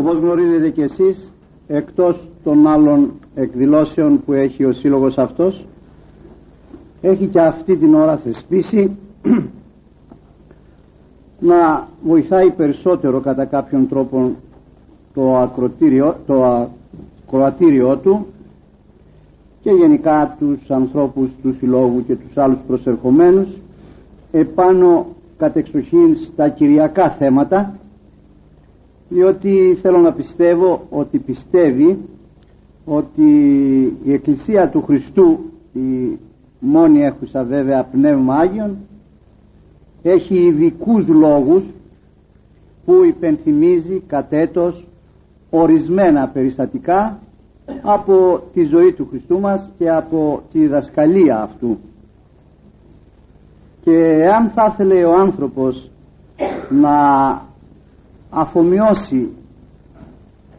Όπως γνωρίζετε και εσείς, εκτός των άλλων εκδηλώσεων που έχει ο σύλλογος αυτός, έχει και αυτή την ώρα θεσπίσει να βοηθάει περισσότερο κατά κάποιον τρόπο το, ακροτήριο, το ακροατήριό του και γενικά τους ανθρώπους τους συλλόγους και τους άλλους προσερχομένους επάνω κατεξοχήν στα κυριακά θέματα διότι θέλω να πιστεύω ότι πιστεύει ότι η Εκκλησία του Χριστού η μόνη έχουσα βέβαια πνεύμα Άγιον έχει ειδικούς λόγους που υπενθυμίζει κατέτος ορισμένα περιστατικά από τη ζωή του Χριστού μας και από τη διδασκαλία αυτού. Και αν θα ήθελε ο άνθρωπος να αφομοιώσει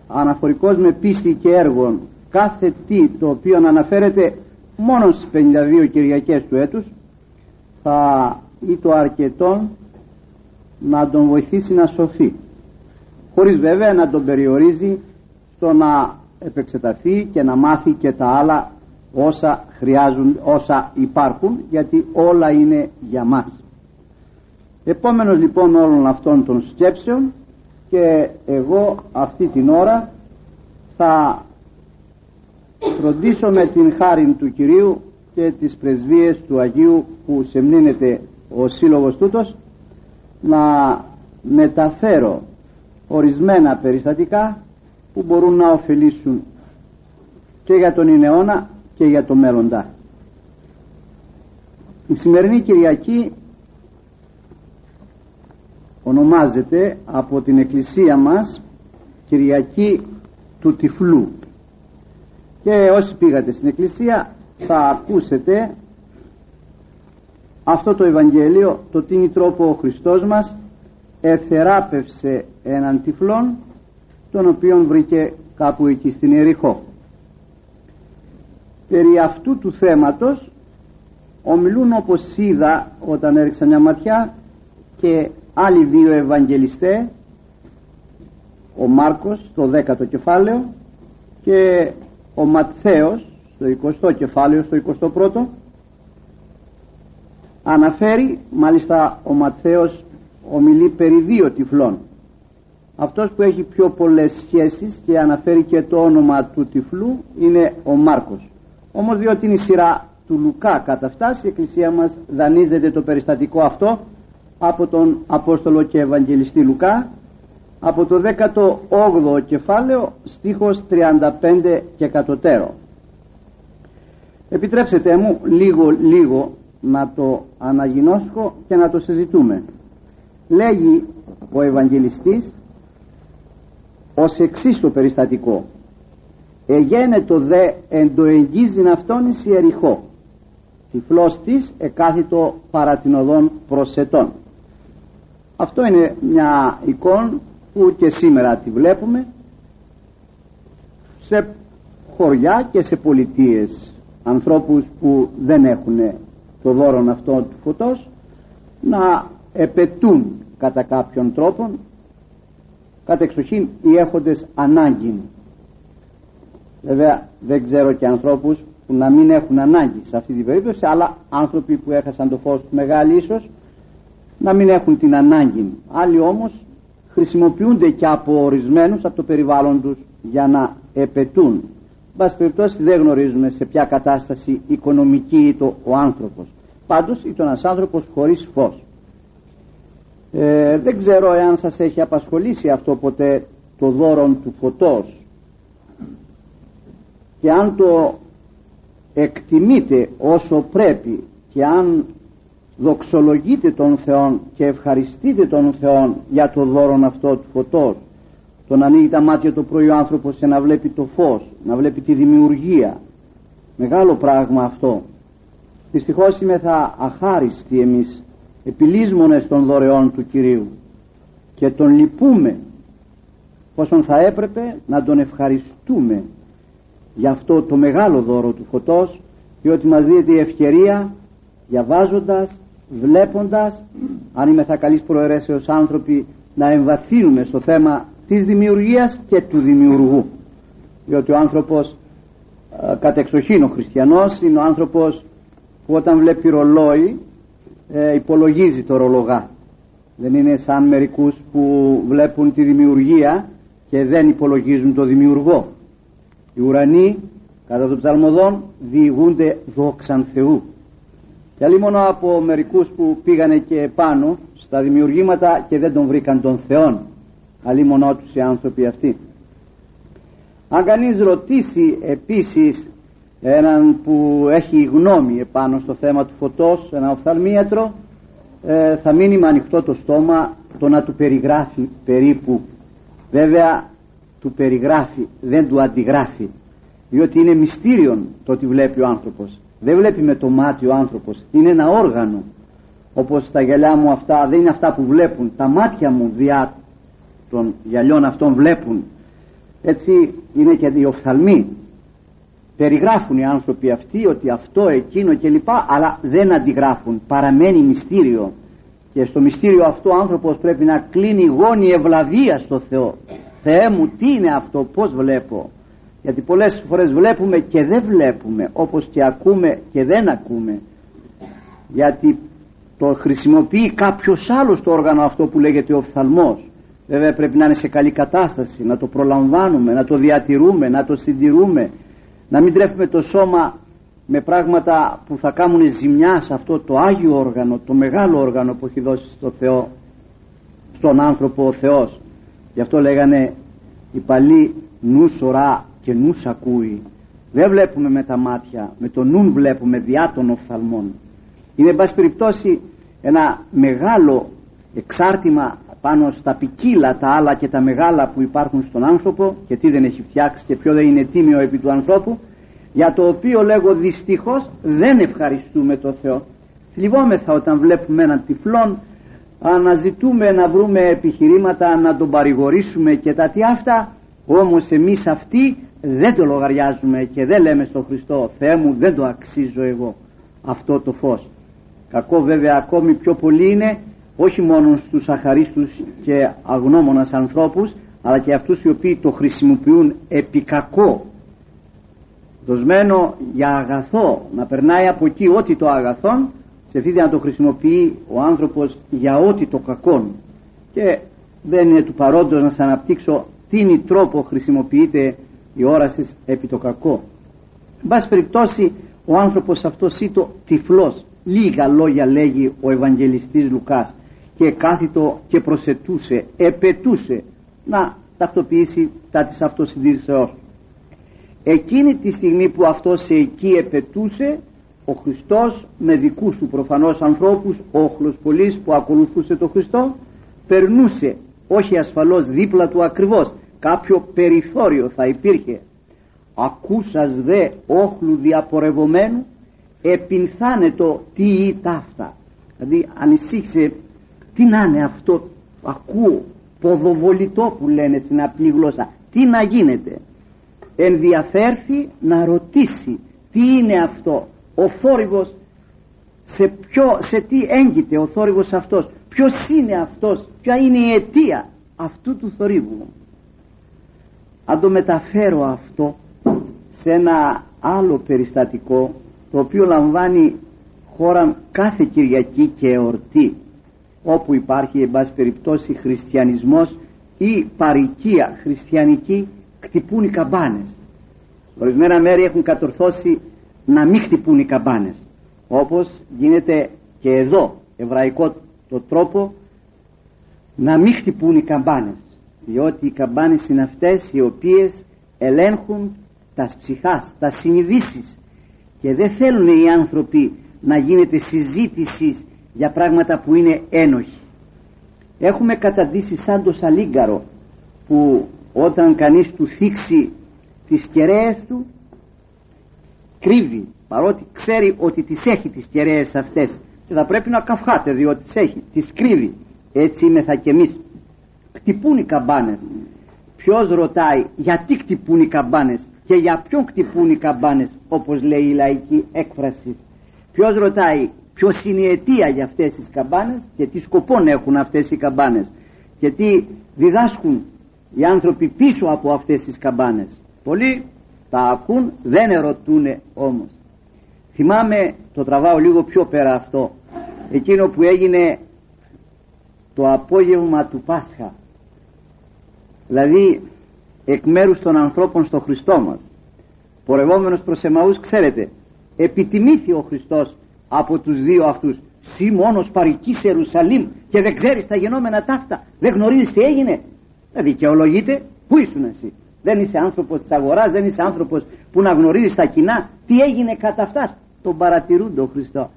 αναφορικός με πίστη και έργων κάθε τι το οποίο αναφέρεται μόνο στις 52 Κυριακές του έτους θα ή το αρκετόν να τον βοηθήσει να σωθεί. Χωρίς βέβαια να τον περιορίζει στο να επεξεταθεί και να μάθει και τα άλλα όσα χρειάζουν, όσα υπάρχουν γιατί όλα είναι για μας. Επόμενος λοιπόν όλων αυτών των σκέψεων και εγώ αυτή την ώρα θα φροντίσω με την χάρη του Κυρίου και τις πρεσβείες του Αγίου που σεμνύνεται ο σύλλογος τούτος να μεταφέρω ορισμένα περιστατικά που μπορούν να ωφελήσουν και για τον αιώνα και για το μέλλοντα. Η σημερινή Κυριακή ονομάζεται από την Εκκλησία μας Κυριακή του Τυφλού. Και όσοι πήγατε στην Εκκλησία θα ακούσετε αυτό το Ευαγγέλιο το τι τρόπο ο Χριστός μας εθεράπευσε έναν τυφλόν τον οποίον βρήκε κάπου εκεί στην Ερυχώ περί αυτού του θέματος ομιλούν όπως είδα όταν έριξα μια ματιά και άλλοι δύο Ευαγγελιστές ο Μάρκος στο 10ο κεφάλαιο και ο Ματθαίος στο 20ο κεφάλαιο στο 21ο αναφέρει μάλιστα ο Ματθαίος ομιλεί περί δύο τυφλών. Αυτός που έχει πιο πολλές σχέσεις και αναφέρει και το όνομα του τυφλού είναι ο Μάρκος. Όμως διότι είναι η σειρά του Λουκά κατά φτάσει η Εκκλησία μας δανείζεται το περιστατικό αυτό από τον Απόστολο και Ευαγγελιστή Λουκά από το 18ο κεφάλαιο στίχος 35 και κατωτέρω επιτρέψτε μου λίγο λίγο να το αναγινώσω και να το συζητούμε. Λέγει ο Ευαγγελιστής ως εξής το περιστατικό. Το δε εν το εγγίζειν αυτόν εις ιεριχώ. Τυφλός της εκάθιτο παρά την οδόν προσετών αυτό είναι μια εικόνα που και σήμερα τη βλέπουμε σε χωριά και σε πολιτείες ανθρώπους που δεν έχουν το δώρο αυτό του φωτός να επετούν κατά κάποιον τρόπο κατά εξοχήν οι έχοντες ανάγκη. Βέβαια δεν ξέρω και ανθρώπους που να μην έχουν ανάγκη σε αυτή την περίπτωση αλλά άνθρωποι που έχασαν το φως του μεγάλη ίσως να μην έχουν την ανάγκη. Άλλοι όμως χρησιμοποιούνται και από ορισμένους από το περιβάλλον τους για να επετούν Μπας περιπτώσει δεν γνωρίζουμε σε ποια κατάσταση οικονομική ήταν ο άνθρωπος. Πάντως ήταν ένας άνθρωπος χωρίς φως. Ε, δεν ξέρω εάν σας έχει απασχολήσει αυτό ποτέ το δώρο του φωτός. Και αν το εκτιμείτε όσο πρέπει και αν δοξολογείτε τον Θεό και ευχαριστείτε τον Θεό για το δώρο αυτό του φωτός. Το να ανοίγει τα μάτια το πρωί ο άνθρωπος και να βλέπει το φως να βλέπει τη δημιουργία. Μεγάλο πράγμα αυτό. Δυστυχώς είμαι θα αχάριστοι εμείς επιλύσμονες των δωρεών του Κυρίου. Και τον λυπούμε πόσον θα έπρεπε να τον ευχαριστούμε για αυτό το μεγάλο δώρο του φωτός διότι μας δίνεται η ευκαιρία διαβάζοντας, βλέποντας αν είμαι θα καλής προαιρέσεως άνθρωποι να εμβαθύνουμε στο θέμα της δημιουργίας και του δημιουργού. Διότι ο άνθρωπος ε, κατ' εξοχήν ο χριστιανός είναι ο άνθρωπος που όταν βλέπει ρολόι ε, υπολογίζει το ρολογά. Δεν είναι σαν μερικούς που βλέπουν τη δημιουργία και δεν υπολογίζουν το δημιουργό. Οι ουρανοί κατά το ψαλμοδόν διηγούνται δόξαν Θεού και αλλή μόνο από μερικούς που πήγανε και πάνω στα δημιουργήματα και δεν τον βρήκαν τον Θεόν. Αλλή μόνο τους οι άνθρωποι αυτοί. Αν κανείς ρωτήσει επίσης έναν που έχει γνώμη επάνω στο θέμα του φωτός ένα οφθαλμίατρο ε, θα μείνει με ανοιχτό το στόμα το να του περιγράφει περίπου. Βέβαια του περιγράφει δεν του αντιγράφει διότι είναι μυστήριον το ότι βλέπει ο άνθρωπος δεν βλέπει με το μάτι ο άνθρωπος. Είναι ένα όργανο. Όπως τα γυαλιά μου αυτά δεν είναι αυτά που βλέπουν. Τα μάτια μου διά των γυαλιών αυτών βλέπουν. Έτσι είναι και οι οφθαλμοί. Περιγράφουν οι άνθρωποι αυτοί ότι αυτό εκείνο κλπ. Αλλά δεν αντιγράφουν. Παραμένει μυστήριο. Και στο μυστήριο αυτό ο άνθρωπος πρέπει να κλείνει γόνη ευλαβίας στο Θεό. Θεέ μου τι είναι αυτό πως βλέπω γιατί πολλές φορές βλέπουμε και δεν βλέπουμε όπως και ακούμε και δεν ακούμε. Γιατί το χρησιμοποιεί κάποιος άλλος το όργανο αυτό που λέγεται ο οφθαλμός. Βέβαια πρέπει να είναι σε καλή κατάσταση να το προλαμβάνουμε, να το διατηρούμε να το συντηρούμε. Να μην τρέφουμε το σώμα με πράγματα που θα κάνουν ζημιά σε αυτό το Άγιο όργανο το μεγάλο όργανο που έχει δώσει στο Θεό στον άνθρωπο ο Θεός. Γι' αυτό λέγανε οι παλιοί νου σωρά και νους ακούει. Δεν βλέπουμε με τα μάτια με το νου βλέπουμε διά των οφθαλμών. Είναι εν πάση περιπτώσει ένα μεγάλο εξάρτημα πάνω στα ποικίλα τα άλλα και τα μεγάλα που υπάρχουν στον άνθρωπο και τι δεν έχει φτιάξει και ποιο δεν είναι τίμιο επί του ανθρώπου για το οποίο λέγω δυστυχώς δεν ευχαριστούμε το Θεό. Θλιβόμεθα όταν βλέπουμε έναν τυφλόν αναζητούμε να βρούμε επιχειρήματα να τον παρηγορήσουμε και τα τι αυτά όμως εμείς αυτοί δεν το λογαριάζουμε και δεν λέμε στον Χριστό Θεέ μου δεν το αξίζω εγώ αυτό το φως κακό βέβαια ακόμη πιο πολύ είναι όχι μόνο στους αχαρίστους και αγνώμονας ανθρώπους αλλά και αυτούς οι οποίοι το χρησιμοποιούν επί κακό. Δοσμένο για αγαθό να περνάει από εκεί ό,τι το αγαθόν σε αυτή να το χρησιμοποιεί ο άνθρωπος για ό,τι το κακόν. Και δεν είναι του παρόντος να σας αναπτύξω τι τρόπο χρησιμοποιείται η όρασης επί το κακό. Εν πάση περιπτώσει ο άνθρωπος αυτός ήτο τυφλός. Λίγα λόγια λέγει ο Ευαγγελιστής Λουκάς. Και κάθιτο και προσετούσε επετούσε να τακτοποιήσει τα της αυτοσυντήρησεώς εκείνη τη στιγμή που αυτός εκεί επετούσε ο Χριστός με δικούς του προφανώς ανθρώπους όχλος πολλής που ακολουθούσε τον Χριστό περνούσε όχι ασφαλώς δίπλα του ακριβώς κάποιο περιθώριο θα υπήρχε. Ακούσας δε όχλου διαπορευομένου επινθάνε το τι ή ταύτα δηλαδή ανησύχησε τι να είναι αυτό ακούω ποδοβολητό που λένε στην απλή γλώσσα τι να γίνεται. Ενδιαφέρθη να ρωτήσει τι είναι αυτό ο θόρυβος σε, ποιο, σε τι έγκυται ο θόρυβος αυτός ποιος είναι αυτός ποια είναι η αιτία αυτού του θορύβου αν το μεταφέρω αυτό σε ένα άλλο περιστατικό το οποίο λαμβάνει χώρα κάθε Κυριακή και εορτή όπου υπάρχει εν πάση περιπτώσει χριστιανισμός ή παρικία χριστιανική χτυπούν οι καμπάνες. Ορισμένα μέρη έχουν κατορθώσει να μην χτυπούν οι καμπάνες όπως γίνεται και εδώ εβραϊκό το τρόπο να μην χτυπούν οι καμπάνες διότι οι καμπάνες είναι αυτές οι οποίες ελέγχουν τα ψυχάς, τα συνειδήσεις. Και δεν θέλουν οι άνθρωποι να γίνεται συζήτησης για πράγματα που είναι ένοχοι. Έχουμε καταντήσει σαν το σαλίγκαρο που όταν κανείς του θίξει τις κεραίες του κρύβει παρότι ξέρει ότι τις έχει τις κεραίες αυτές και θα πρέπει να καυχάται διότι τις έχει τις κρύβει. Έτσι θα και εμείς χτυπούν οι καμπάνες. Ποιος ρωτάει γιατί χτυπούν οι καμπάνες και για ποιον χτυπούν οι καμπάνες όπως λέει η λαϊκή έκφραση. Ποιος ρωτάει ποιος είναι η αιτία για αυτές τις καμπάνες και τι σκοπό έχουν αυτές οι καμπάνες. Και τι διδάσκουν οι άνθρωποι πίσω από αυτές τις καμπάνες. Πολλοί τα ακούν δεν ερωτούν όμως. Θυμάμαι το τραβάω λίγο πιο πέρα αυτό εκείνο που έγινε το απόγευμα του Πάσχα δηλαδή εκ μέρους των ανθρώπων στο Χριστό μας. Πορευόμενος προς Εμαούς ξέρετε επιτιμήθη ο Χριστός από τους δύο αυτούς. «Συ μόνος παρικής Ιερουσαλήμ και δεν ξέρεις τα γενόμενα ταύτα. Δεν γνωρίζεις τι έγινε. Δεν δικαιολογείται. Πού ήσουν εσύ. Δεν είσαι άνθρωπος της αγοράς δεν είσαι άνθρωπος που να γνωρίζεις τα κοινά. Τι έγινε κατά αυτάς. Τον παρατηρούν τον Χριστό.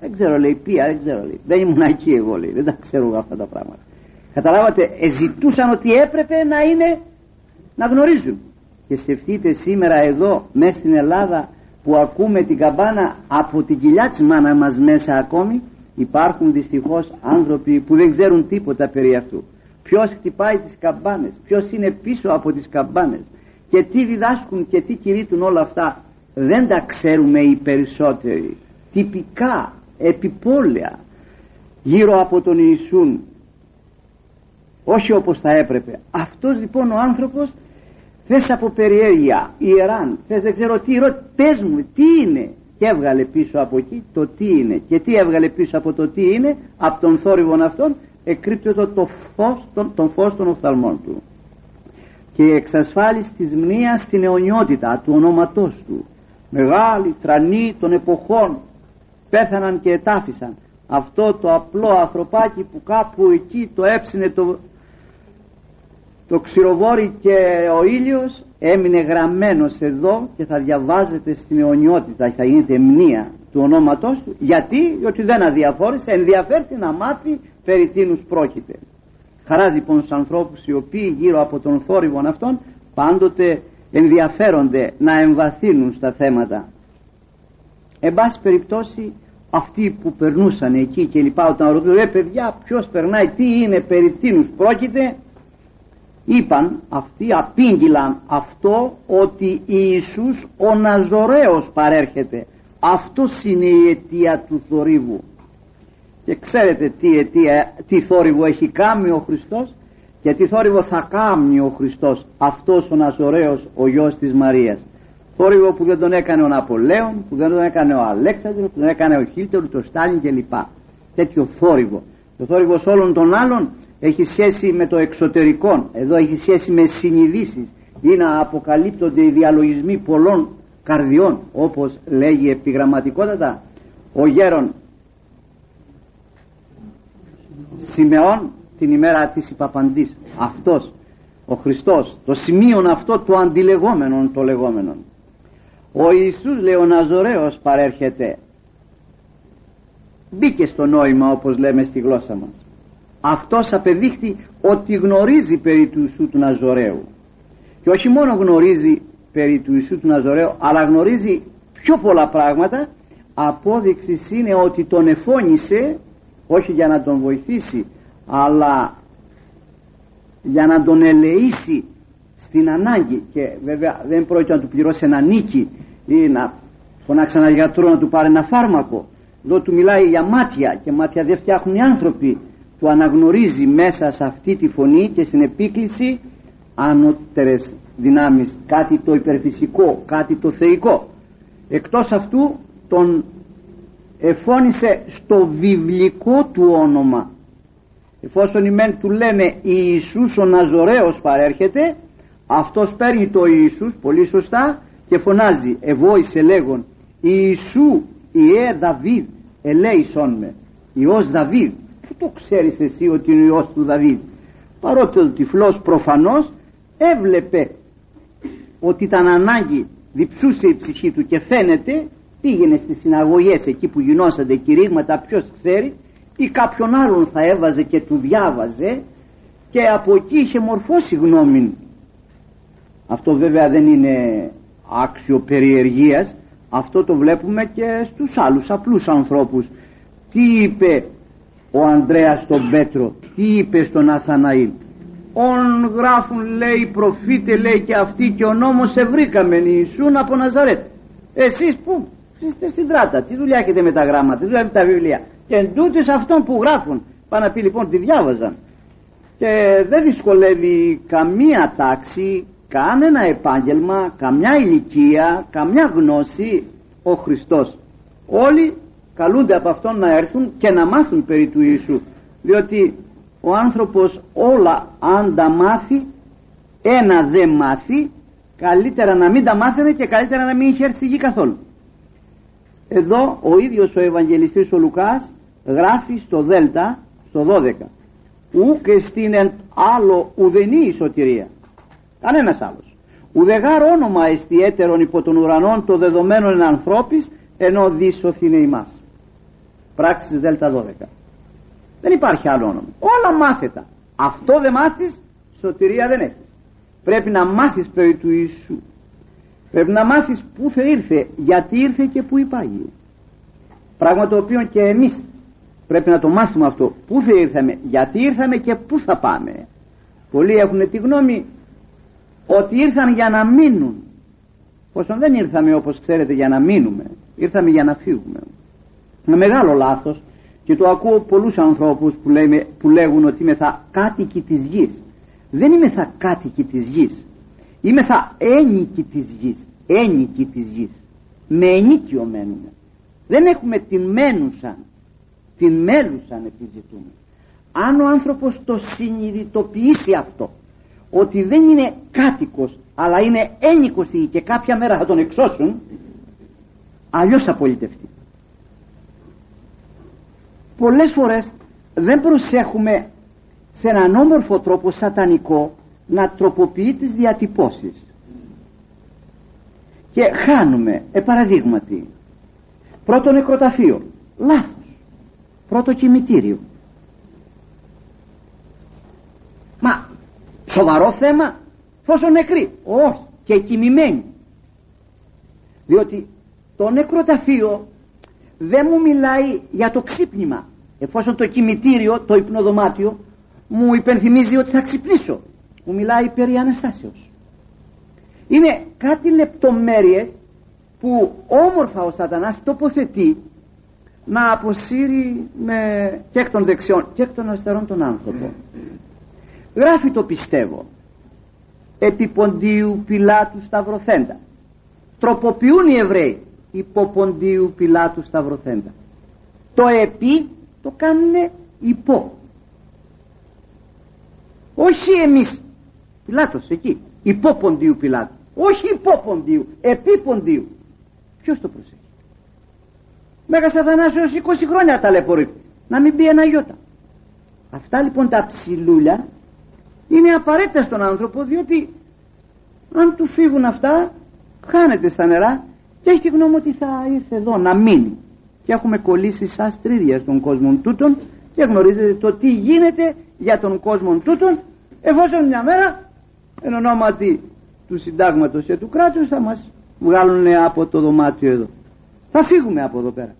Δεν ξέρω λέει πία δεν ξέρω λέει. Δεν ήμουν εκεί εγώ λέει. Δεν τα ξέρω αυτά τα πράγματα καταλάβατε εζητούσαν ότι έπρεπε να είναι να γνωρίζουν. Και σκεφτείτε σήμερα εδώ μέσα στην Ελλάδα που ακούμε την καμπάνα από την κοιλιά της μάνας μας μέσα ακόμη υπάρχουν δυστυχώς άνθρωποι που δεν ξέρουν τίποτα περί αυτού. Ποιος χτυπάει τις καμπάνες ποιος είναι πίσω από τις καμπάνες και τι διδάσκουν και τι κηρύττουν όλα αυτά δεν τα ξέρουμε οι περισσότεροι. Τυπικά επιπόλαια γύρω από τον Ιησούν όχι όπως θα έπρεπε. Αυτός λοιπόν ο άνθρωπος θες από περιέργεια ιεράν θες δεν ξέρω τι ρω... πες μου τι είναι και έβγαλε πίσω από εκεί το τι είναι και τι έβγαλε πίσω από το τι είναι από τον θόρυβον αυτόν εκρύπτεται το φως, τον, τον φως των οφθαλμών του. Και εξασφάλιση της μνήας στην αιωνιότητα του ονόματός του. Μεγάλοι τρανοί των εποχών πέθαναν και ετάφησαν. Αυτό το απλό ανθρωπάκι που κάπου εκεί το έψινε το, το ξηροβόρι και ο ήλιος έμεινε γραμμένος εδώ και θα διαβάζεται στην αιωνιότητα θα γίνεται μνήα του ονόματός του. Γιατί, διότι δεν αδιαφόρησε ενδιαφέρθη να μάθει περί τίνους πρόκειται. Χαρά λοιπόν στους ανθρώπους οι οποίοι γύρω από τον θόρυβο αυτόν πάντοτε ενδιαφέρονται να εμβαθύνουν στα θέματα. Εν πάση περιπτώσει αυτοί που περνούσαν εκεί και λοιπά όταν ρωτούν ρε παιδιά ποιος περνάει τι είναι περί τίνους πρόκειται είπαν αυτοί απήγγυλαν αυτό ότι Ιησούς ο Ναζωραίος παρέρχεται. Αυτό είναι η αιτία του θορύβου. Και ξέρετε τι, αιτία, τι θόρυβο έχει κάνει ο Χριστός και τι θόρυβο θα κάνει ο Χριστός αυτός ο Ναζωραίος ο γιος της Μαρίας. Θόρυβο που δεν τον έκανε ο Ναπολέον που δεν τον έκανε ο Αλέξανδρος που δεν έκανε ο Χίλτερ, το Στάλιν κλπ. Τέτοιο θόρυβο. Το θόρυβο όλων των άλλων έχει σχέση με το εξωτερικό. Εδώ έχει σχέση με συνειδήσεις. Ή να αποκαλύπτονται οι διαλογισμοί πολλών καρδιών όπως λέγει επιγραμματικότατα ο γέρον Σιμεών την ημέρα της υπαπαντής. Αυτός ο Χριστός το σημείο αυτό του αντιλεγόμενων το λεγόμενων ο Ιησούς Λεωναζωραίος παρέρχεται. Μπήκε στο νόημα όπως λέμε στη γλώσσα μας αυτός απεδείχθη ότι γνωρίζει περί του Ιησού του Ναζωραίου και όχι μόνο γνωρίζει περί του Ιησού του Ναζωραίου αλλά γνωρίζει πιο πολλά πράγματα. Απόδειξη είναι ότι τον εφώνησε όχι για να τον βοηθήσει αλλά για να τον ελεήσει στην ανάγκη. Και βέβαια δεν πρόκειται να του πληρώσει ένα νίκη ή να φωνάξει ένα γιατρό να του πάρει ένα φάρμακο. Εδώ του μιλάει για μάτια και μάτια δεν φτιάχνουν οι άνθρωποι του αναγνωρίζει μέσα σε αυτή τη φωνή και στην επίκληση ανώτερες δυνάμεις κάτι το υπερφυσικό κάτι το θεϊκό. Εκτός αυτού τον εφώνησε στο βιβλικό του όνομα. Εφόσον οι μεν του λένε Ιησούς ο Ναζωραίος παρέρχεται αυτός παίρνει το Ιησούς πολύ σωστά και φωνάζει ευόησε λέγον Ιησού Ιε Δαβίδ ελέησον με Υιός Δαβίδ που το ξέρεις εσύ ότι είναι ο Υιός του Δαβίδ. Παρότι ο τυφλός προφανώς έβλεπε ότι ήταν ανάγκη διψούσε η ψυχή του και φαίνεται πήγαινε στις συναγωγές εκεί που γινόσατε κηρύγματα ποιος ξέρει ή κάποιον άλλον θα έβαζε και του διάβαζε και από εκεί είχε μορφώσει γνώμη. Αυτό βέβαια δεν είναι άξιο περιεργίας. Αυτό το βλέπουμε και στους άλλους απλούς ανθρώπους. Τι είπε ο Ανδρέας στον Πέτρο τι είπε στον Αθαναήλ; Ον γράφουν λέει προφήτε λέει και αυτοί και ο νόμος σε βρήκαμε Ιησούν από Ναζαρέτ εσείς που είστε στην τράτα. Τι δουλειά έχετε με τα γράμματα τι δουλειά με τα βιβλία; Και εντούτοις αυτών που γράφουν πάνε να πει λοιπόν τη διάβαζαν και δεν δυσκολεύει καμία τάξη κανένα επάγγελμα καμιά ηλικία καμιά γνώση ο Χριστός. Όλοι καλούνται από Αυτόν να έρθουν και να μάθουν περί του Ιησού. Διότι ο άνθρωπος όλα αν τα μάθει ένα δεν μάθει καλύτερα να μην τα μάθαινε και καλύτερα να μην είχε έρθει γη καθόλου. Εδώ ο ίδιος ο Ευαγγελιστής ο Λουκάς γράφει στο Δέλτα στο 12 ου και στην άλλο ουδενή η σωτηρία κανένας άλλος. Ουδεγάρ όνομα εστιέτερον υπό των ουρανών το δεδομένο εν ανθρώπης ενώ δίσοθ είναι ημάς πράξεις Δέλτα 12 δεν υπάρχει άλλο όνομα. Όλα μάθετα. Αυτό δεν μάθεις σωτηρία δεν έχεις. Πρέπει να μάθεις περί του Ιησού. Πρέπει να μάθεις πού θα ήρθε γιατί ήρθε και πού υπάγει. Πράγμα το οποίο και εμείς πρέπει να το μάθουμε αυτό. Πού θα ήρθαμε γιατί ήρθαμε και πού θα πάμε. Πολλοί έχουν τη γνώμη ότι ήρθαν για να μείνουν. Όσο δεν ήρθαμε όπως ξέρετε για να μείνουμε. Ήρθαμε για να φύγουμε ένα μεγάλο λάθος και το ακούω πολλούς ανθρώπους που, λέμε, που λέγουν ότι είμαι θα κάτοικοι της γης. Δεν είμαι θα κάτοικοι της γης. Είμαι θα ένικοι της γης. Ένικοι της γης. Με ενίκιο μένουμε. Δεν έχουμε την μένουσαν. Την μέλουσαν επιζητούμε. Αν ο άνθρωπος το συνειδητοποιήσει αυτό ότι δεν είναι κάτοικος αλλά είναι ένικος και κάποια μέρα θα τον εξώσουν αλλιώς θα πολιτευτεί πολλές φορές δεν προσέχουμε σε έναν όμορφο τρόπο σατανικό να τροποποιεί τις διατυπώσεις. Και χάνουμε επαραδείγματι πρώτο νεκροταφείο λάθος. Πρώτο κημητήριο. Μα σοβαρό θέμα πόσο νεκροί όχι και κοιμημένοι διότι το νεκροταφείο δεν μου μιλάει για το ξύπνημα. Εφόσον το κημητήριο, το υπνοδωμάτιο μου υπενθυμίζει ότι θα ξυπνήσω. Μου μιλάει περί Αναστάσεως. Είναι κάτι λεπτομέρειες που όμορφα ο σατανάς τοποθετεί να αποσύρει με και εκ των δεξιών και εκ των αριστερών τον άνθρωπο. Γράφει το πιστεύω επί Ποντίου Πιλάτου Σταυροθέντα τροποποιούν οι Εβραίοι υπό Ποντίου Πιλάτου Σταυροθέντα. Το επί το κάνουν υπό. Όχι εμείς Πιλάτος εκεί υπό Ποντίου Πιλάτου. Όχι υπό Ποντίου επί Ποντίου ποιος το προσέχει; Μέγας Αθανάσιος 20 χρόνια ταλαιπωρεί. Να μην πει ένα γιώτα. Αυτά λοιπόν τα ψηλούλια είναι απαραίτητα στον άνθρωπο διότι αν του φύγουν αυτά χάνεται στα νερά και έχει τη γνώμη ότι θα ήρθε εδώ να μείνει. Και έχουμε κολλήσει σαν στρίδια στον κόσμο τούτον και γνωρίζετε το τι γίνεται για τον κόσμο τούτον εφόσον μια μέρα εν ονόματι του συντάγματος και του κράτους θα μας βγάλουν από το δωμάτιο εδώ. Θα φύγουμε από εδώ πέρα.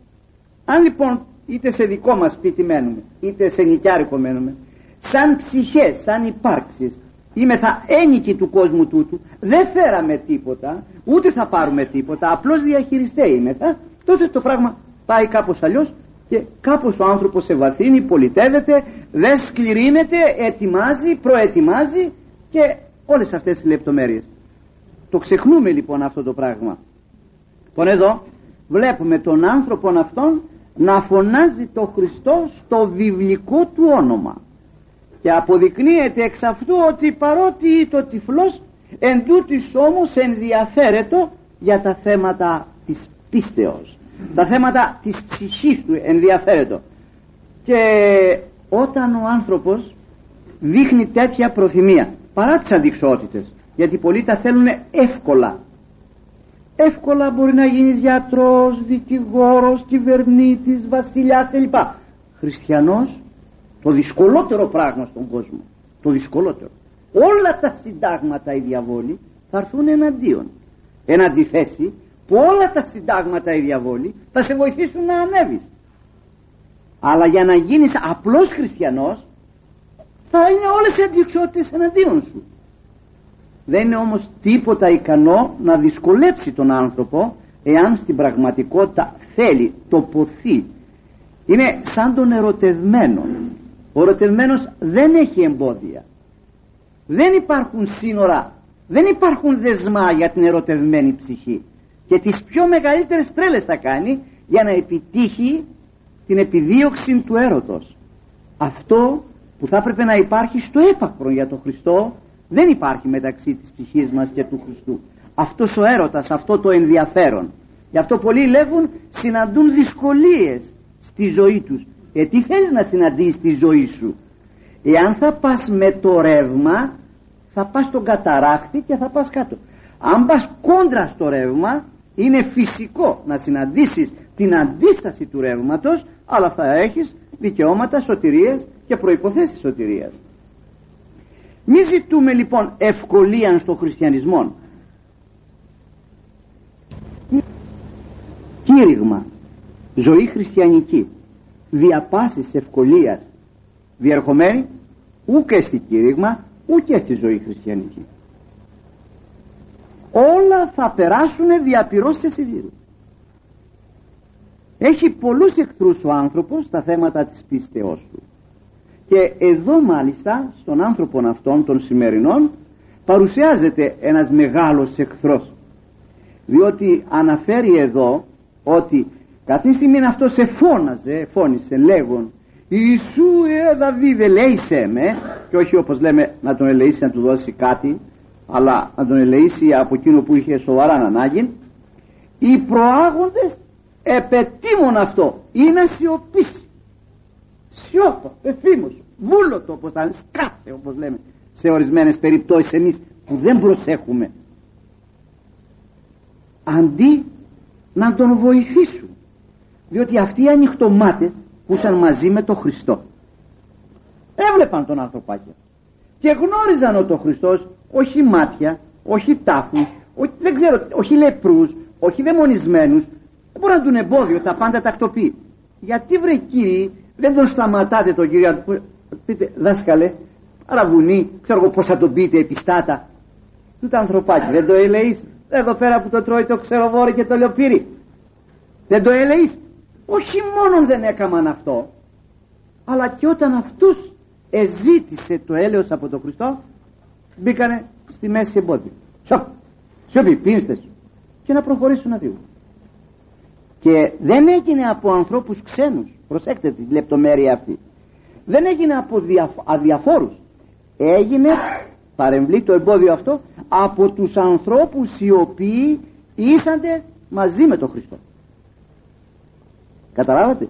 Αν λοιπόν είτε σε δικό μας σπίτι μένουμε είτε σε νοικιάρικο μένουμε σαν ψυχές, σαν υπάρξεις θα ένικοι του κόσμου τούτου. Δεν φέραμε τίποτα ούτε θα πάρουμε τίποτα. Απλώς διαχειριστέ είμεθα τότε το πράγμα πάει κάπως αλλιώς και κάπως ο άνθρωπος σε βαθύνει, πολιτεύεται δεν σκληρύνεται, ετοιμάζει, προετοιμάζει και όλες αυτές τις λεπτομέρειες. Το ξεχνούμε λοιπόν αυτό το πράγμα. Λοιπόν εδώ βλέπουμε τον άνθρωπο αυτόν να φωνάζει το Χριστό στο βιβλικό του όνομα και αποδεικνύεται εξ αυτού ότι παρότι το τυφλός εν τούτης όμως ενδιαφέρετο για τα θέματα της πίστεως. Τα θέματα της ψυχής του ενδιαφέρετο. Και όταν ο άνθρωπος δείχνει τέτοια προθυμία παρά τις αντικσότητες γιατί πολλοί τα θέλουν εύκολα. Εύκολα μπορεί να γίνεις γιατρός, δικηγόρος, κυβερνήτης, βασιλιάς κλπ. Χριστιανός το δυσκολότερο πράγμα στον κόσμο το δυσκολότερο. Όλα τα συντάγματα οι διαβόλοι θα έρθουν εναντίον. Εν αντιθέσει που όλα τα συντάγματα οι διαβόλοι θα σε βοηθήσουν να ανέβεις. Αλλά για να γίνεις απλός χριστιανός θα είναι όλες οι αντιξότητες εναντίον σου. Δεν είναι όμως τίποτα ικανό να δυσκολέψει τον άνθρωπο εάν στην πραγματικότητα θέλει, τοποθεί. Είναι σαν τον ερωτευμένο ο ερωτευμένος δεν έχει εμπόδια. Δεν υπάρχουν σύνορα δεν υπάρχουν δεσμά για την ερωτευμένη ψυχή. Και τις πιο μεγαλύτερες τρέλες θα κάνει για να επιτύχει την επιδίωξη του έρωτος. Αυτό που θα έπρεπε να υπάρχει στο έπακρο για τον Χριστό δεν υπάρχει μεταξύ της ψυχής μας και του Χριστού. Αυτός ο έρωτας, αυτό το ενδιαφέρον. Γι' αυτό πολλοί λέγουν συναντούν δυσκολίες στη ζωή τους ε, τι θέλεις να συναντήσεις στη ζωή σου; Εάν θα πας με το ρεύμα θα πας στον καταράκτη και θα πας κάτω. Αν πας κόντρα στο ρεύμα είναι φυσικό να συναντήσεις την αντίσταση του ρεύματος αλλά θα έχεις δικαιώματα σωτηρίας και προϋποθέσεις σωτηρίας. Μη ζητούμε λοιπόν ευκολία στο χριστιανισμό. Κήρυγμα. Ζωή χριστιανική διαπάσης ευκολίας διερχομένη ούτε στη κήρυγμα ούτε στη ζωή χριστιανική. Όλα θα περάσουν διαπυρώσεις σιδήρου έχει πολλούς εχθρούς ο άνθρωπος στα θέματα της πίστεώς του. Και εδώ μάλιστα στον άνθρωπο αυτών των σημερινών παρουσιάζεται ένας μεγάλος εχθρός. Διότι αναφέρει εδώ ότι Καθή στιγμή αυτό σε φώναζε, φώνησε λέγον Ιησού ε Δαβίδ ελέησέ με και όχι όπως λέμε να τον ελεήσει να του δώσει κάτι αλλά να τον ελεήσει από εκείνο που είχε σοβαρά ανάγκη. Οι προάγοντες επετίμων αυτό. Ή να σιωπήσει σιώπα, εφήμος, βούλωτο όπως θα σκάσε όπως λέμε σε ορισμένες περιπτώσεις εμείς που δεν προσέχουμε. Αντί να τον βοηθήσουν διότι αυτοί οι ανοιχτομάτες που ήταν μαζί με τον Χριστό. Έβλεπαν τον ανθρωπάκια και γνώριζαν ότι ο Χριστός όχι μάτια, όχι τάφους όχι, δεν ξέρω, όχι λεπρούς όχι δαιμονισμένους δεν μπορεί να τον εμπόδιο, τα πάντα τακτοποιεί. Γιατί βρε κύριοι δεν τον σταματάτε τον κύριο πείτε δάσκαλε αραβουνί, ξέρω εγώ πως θα τον πείτε επιστάτα. Του τα ανθρωπάκι δεν το έλεγες εδώ πέρα που το τρώει το ξεροβόρι και το λιοπύρι. Δεν το έλεγες όχι μόνο δεν έκαναν αυτό αλλά και όταν αυτούς εζήτησε το έλεος από τον Χριστό μπήκανε στη μέση εμπόδιο. Σιωπή πίνστε σου. Και να προχωρήσουν να δει. και δεν έγινε από ανθρώπους ξένους. Προσέξτε τη λεπτομέρεια αυτή. Δεν έγινε από αδιαφόρους. Έγινε παρεμβλεί το εμπόδιο αυτό από τους ανθρώπους οι οποίοι ήσανται μαζί με τον Χριστό Καταλάβατε;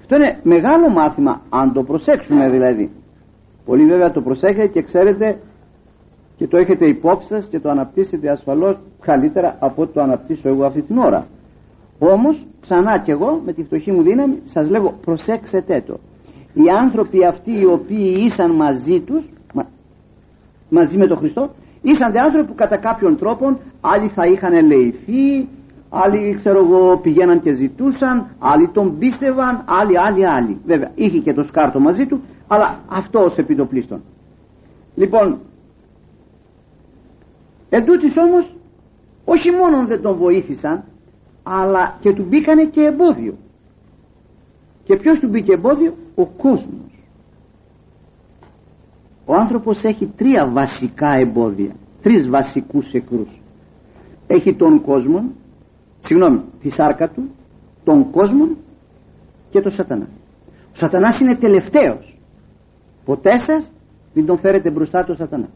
Αυτό είναι μεγάλο μάθημα αν το προσέξουμε δηλαδή. Πολύ βέβαια το προσέχετε και ξέρετε και το έχετε υπόψη σας και το αναπτύσσετε ασφαλώς καλύτερα από ό,τι το αναπτύσσω εγώ αυτή την ώρα. Όμως ξανά και εγώ με τη φτωχή μου δύναμη σας λέγω προσέξετε το. Οι άνθρωποι αυτοί οι οποίοι ήσαν μαζί τους μαζί με τον Χριστό ήσαν άνθρωποι που κατά κάποιον τρόπο άλλοι θα είχαν ελεηθεί άλλοι ξέρω εγώ πηγαίναν και ζητούσαν άλλοι τον πίστευαν άλλοι άλλοι άλλοι. Βέβαια είχε και το σκάρτο μαζί του αλλά αυτό ως επιτοπλίστων. Λοιπόν εντούτοις όμως όχι μόνο δεν τον βοήθησαν αλλά και του μπήκανε και εμπόδιο. Και ποιος του μπήκε εμπόδιο; Ο κόσμος. Ο άνθρωπος έχει τρία βασικά εμπόδια τρεις βασικούς εκρούς έχει τον κόσμο συγγνώμη, τη σάρκα του, τον κόσμο και τον σατανά. Ο σατανάς είναι τελευταίος. Ποτέ σας μην τον φέρετε μπροστά του σατανά.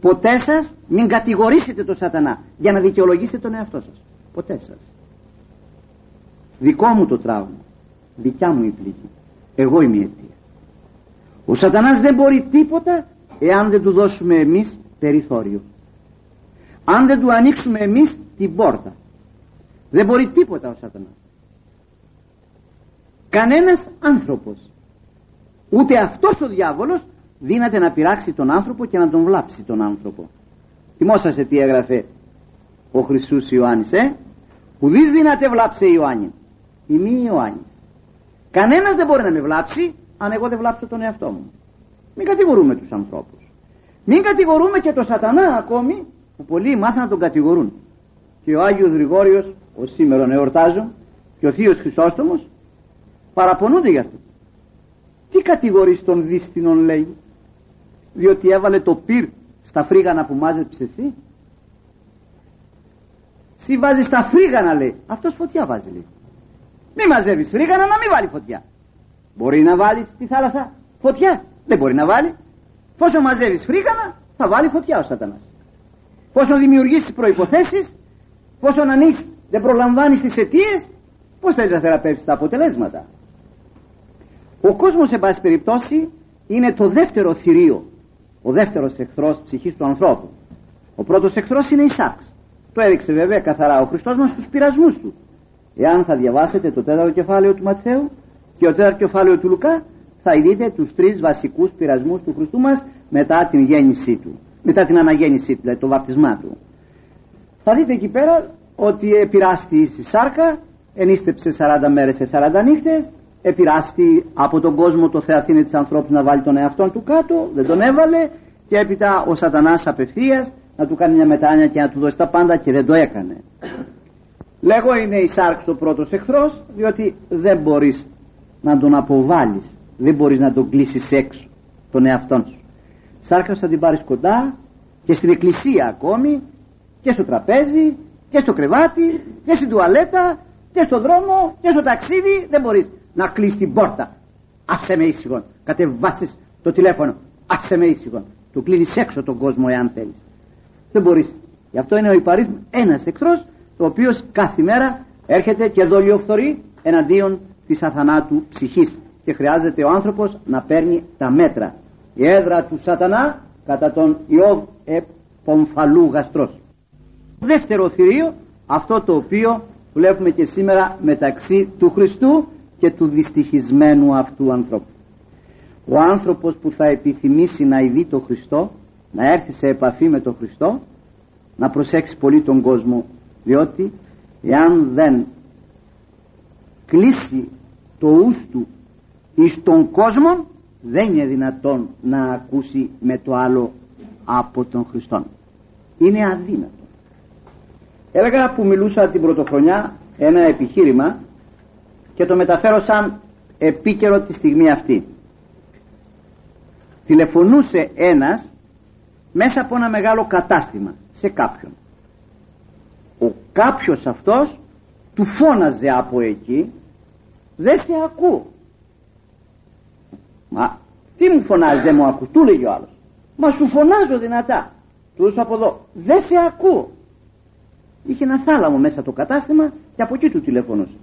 Ποτέ σας μην κατηγορήσετε τον σατανά για να δικαιολογήσετε τον εαυτό σας. Ποτέ σας. Δικό μου το τραύμα. Δικιά μου η πληγή. Εγώ είμαι η αιτία. Ο σατανάς δεν μπορεί τίποτα εάν δεν του δώσουμε εμείς περιθώριο. Αν δεν του ανοίξουμε εμείς την πόρτα δεν μπορεί τίποτα ο σατανάς. Κανένας άνθρωπος ούτε αυτός ο διάβολος δύναται να πειράξει τον άνθρωπο και να τον βλάψει τον άνθρωπο. Θυμόσαστε τι έγραφε ο Χριστούς Ιωάννης ε; ουδής δύναται βλάψε Ιωάννη η μη Ιωάννης. Κανένας δεν μπορεί να με βλάψει αν εγώ δεν βλάψω τον εαυτό μου. Μην κατηγορούμε τους ανθρώπους. Μην κατηγορούμε και τον σατανά ακόμη που πολλοί μάθαν να τον κατηγορούν. Και ο Άγιος Γρηγόριος ο σήμερα εορτάζω και ο Θείος Χρυσόστομος παραπονούνται για αυτό. Τι τι κατηγορείς τον δύστηνον λέει διότι έβαλε το πυρ στα φρίγανα που μάζεψες εσύ; Συ βάζει στα φρίγανα λέει. Αυτός φωτιά βάζει λέει. Μη μαζεύεις φρίγανα να μην βάλει φωτιά. Μπορεί να βάλεις στη θάλασσα φωτιά; Δεν μπορεί να βάλει. Πόσο μαζεύεις φρίγανα θα βάλει φωτιά ο σατανάς. Πόσο δημιουργήσεις προϋποθέσεις πόσο να δεν προλαμβάνεις τις αιτίες πώς θέλεις να θεραπεύσεις τα αποτελέσματα. Ο κόσμος σε πάση περιπτώσει είναι το δεύτερο θηρίο ο δεύτερος εχθρός ψυχής του ανθρώπου. Ο πρώτος εχθρός είναι η σάρξ το έδειξε βέβαια καθαρά ο Χριστός μας στους πειρασμούς του. Εάν θα διαβάσετε το τέταρτο κεφάλαιο του Ματθαίου και το τέταρτο κεφάλαιο του Λουκά θα δείτε τους τρεις βασικούς πειρασμούς του Χριστού μας μετά την γέννησή του. Μετά την αναγέννησή του, δηλαδή το βαπτισμά του. Θα δείτε εκεί πέρα ότι επηράστη στη σάρκα ενίστεψε 40 μέρες σε 40 νύχτες επηράστη από τον κόσμο το Θεαθήνε της ανθρώπου να βάλει τον εαυτό του κάτω δεν τον έβαλε και έπειτα ο σατανάς απευθείας να του κάνει μια μετάνοια και να του δώσει τα πάντα και δεν το έκανε. Λέγω είναι η σάρξ ο πρώτος εχθρός διότι δεν μπορείς να τον αποβάλεις δεν μπορείς να τον κλείσεις έξω τον εαυτό σου. Σάρκα θα την πάρεις κοντά και στην εκκλησία ακόμη και στο τραπέζι και στο κρεβάτι και στην τουαλέτα και στο δρόμο και στο ταξίδι δεν μπορείς να κλείσει την πόρτα. Άσε με ήσυχον. Κατεβάσεις το τηλέφωνο. Άσε με ήσυχον. Του κλείνεις έξω τον κόσμο εάν θέλεις. Δεν μπορείς. Γι' αυτό είναι ο υπαρίθμος ένας εχθρός ο οποίος κάθε μέρα έρχεται και δολιοφθορεί εναντίον της αθανάτου ψυχής. Και χρειάζεται ο άνθρωπος να παίρνει τα μέτρα. Η έδρα του σατανά κατά τον Ιώβ επομφαλού γαστρός δεύτερο θηρίο αυτό το οποίο βλέπουμε και σήμερα μεταξύ του Χριστού και του δυστυχισμένου αυτού ανθρώπου. Ο άνθρωπος που θα επιθυμήσει να ειδεί τον Χριστό να έρθει σε επαφή με τον Χριστό να προσέξει πολύ τον κόσμο διότι εάν δεν κλείσει το ους του εις τον κόσμο δεν είναι δυνατόν να ακούσει με το άλλο από τον Χριστό είναι αδύνατο έλεγα που μιλούσα την πρωτοχρονιά ένα επιχείρημα και το μεταφέρω σαν επίκαιρο τη στιγμή αυτή. Τηλεφωνούσε ένας μέσα από ένα μεγάλο κατάστημα σε κάποιον. Ο κάποιος αυτός του φώναζε από εκεί δεν σε ακούω μα τι μου φωνάζεις δεν μου ακούς του λέγει ο άλλος. Μα σου φωνάζω δυνατά του από εδώ δεν σε ακούω είχε ένα θάλαμο μέσα το κατάστημα και από εκεί του τηλεφωνούσε.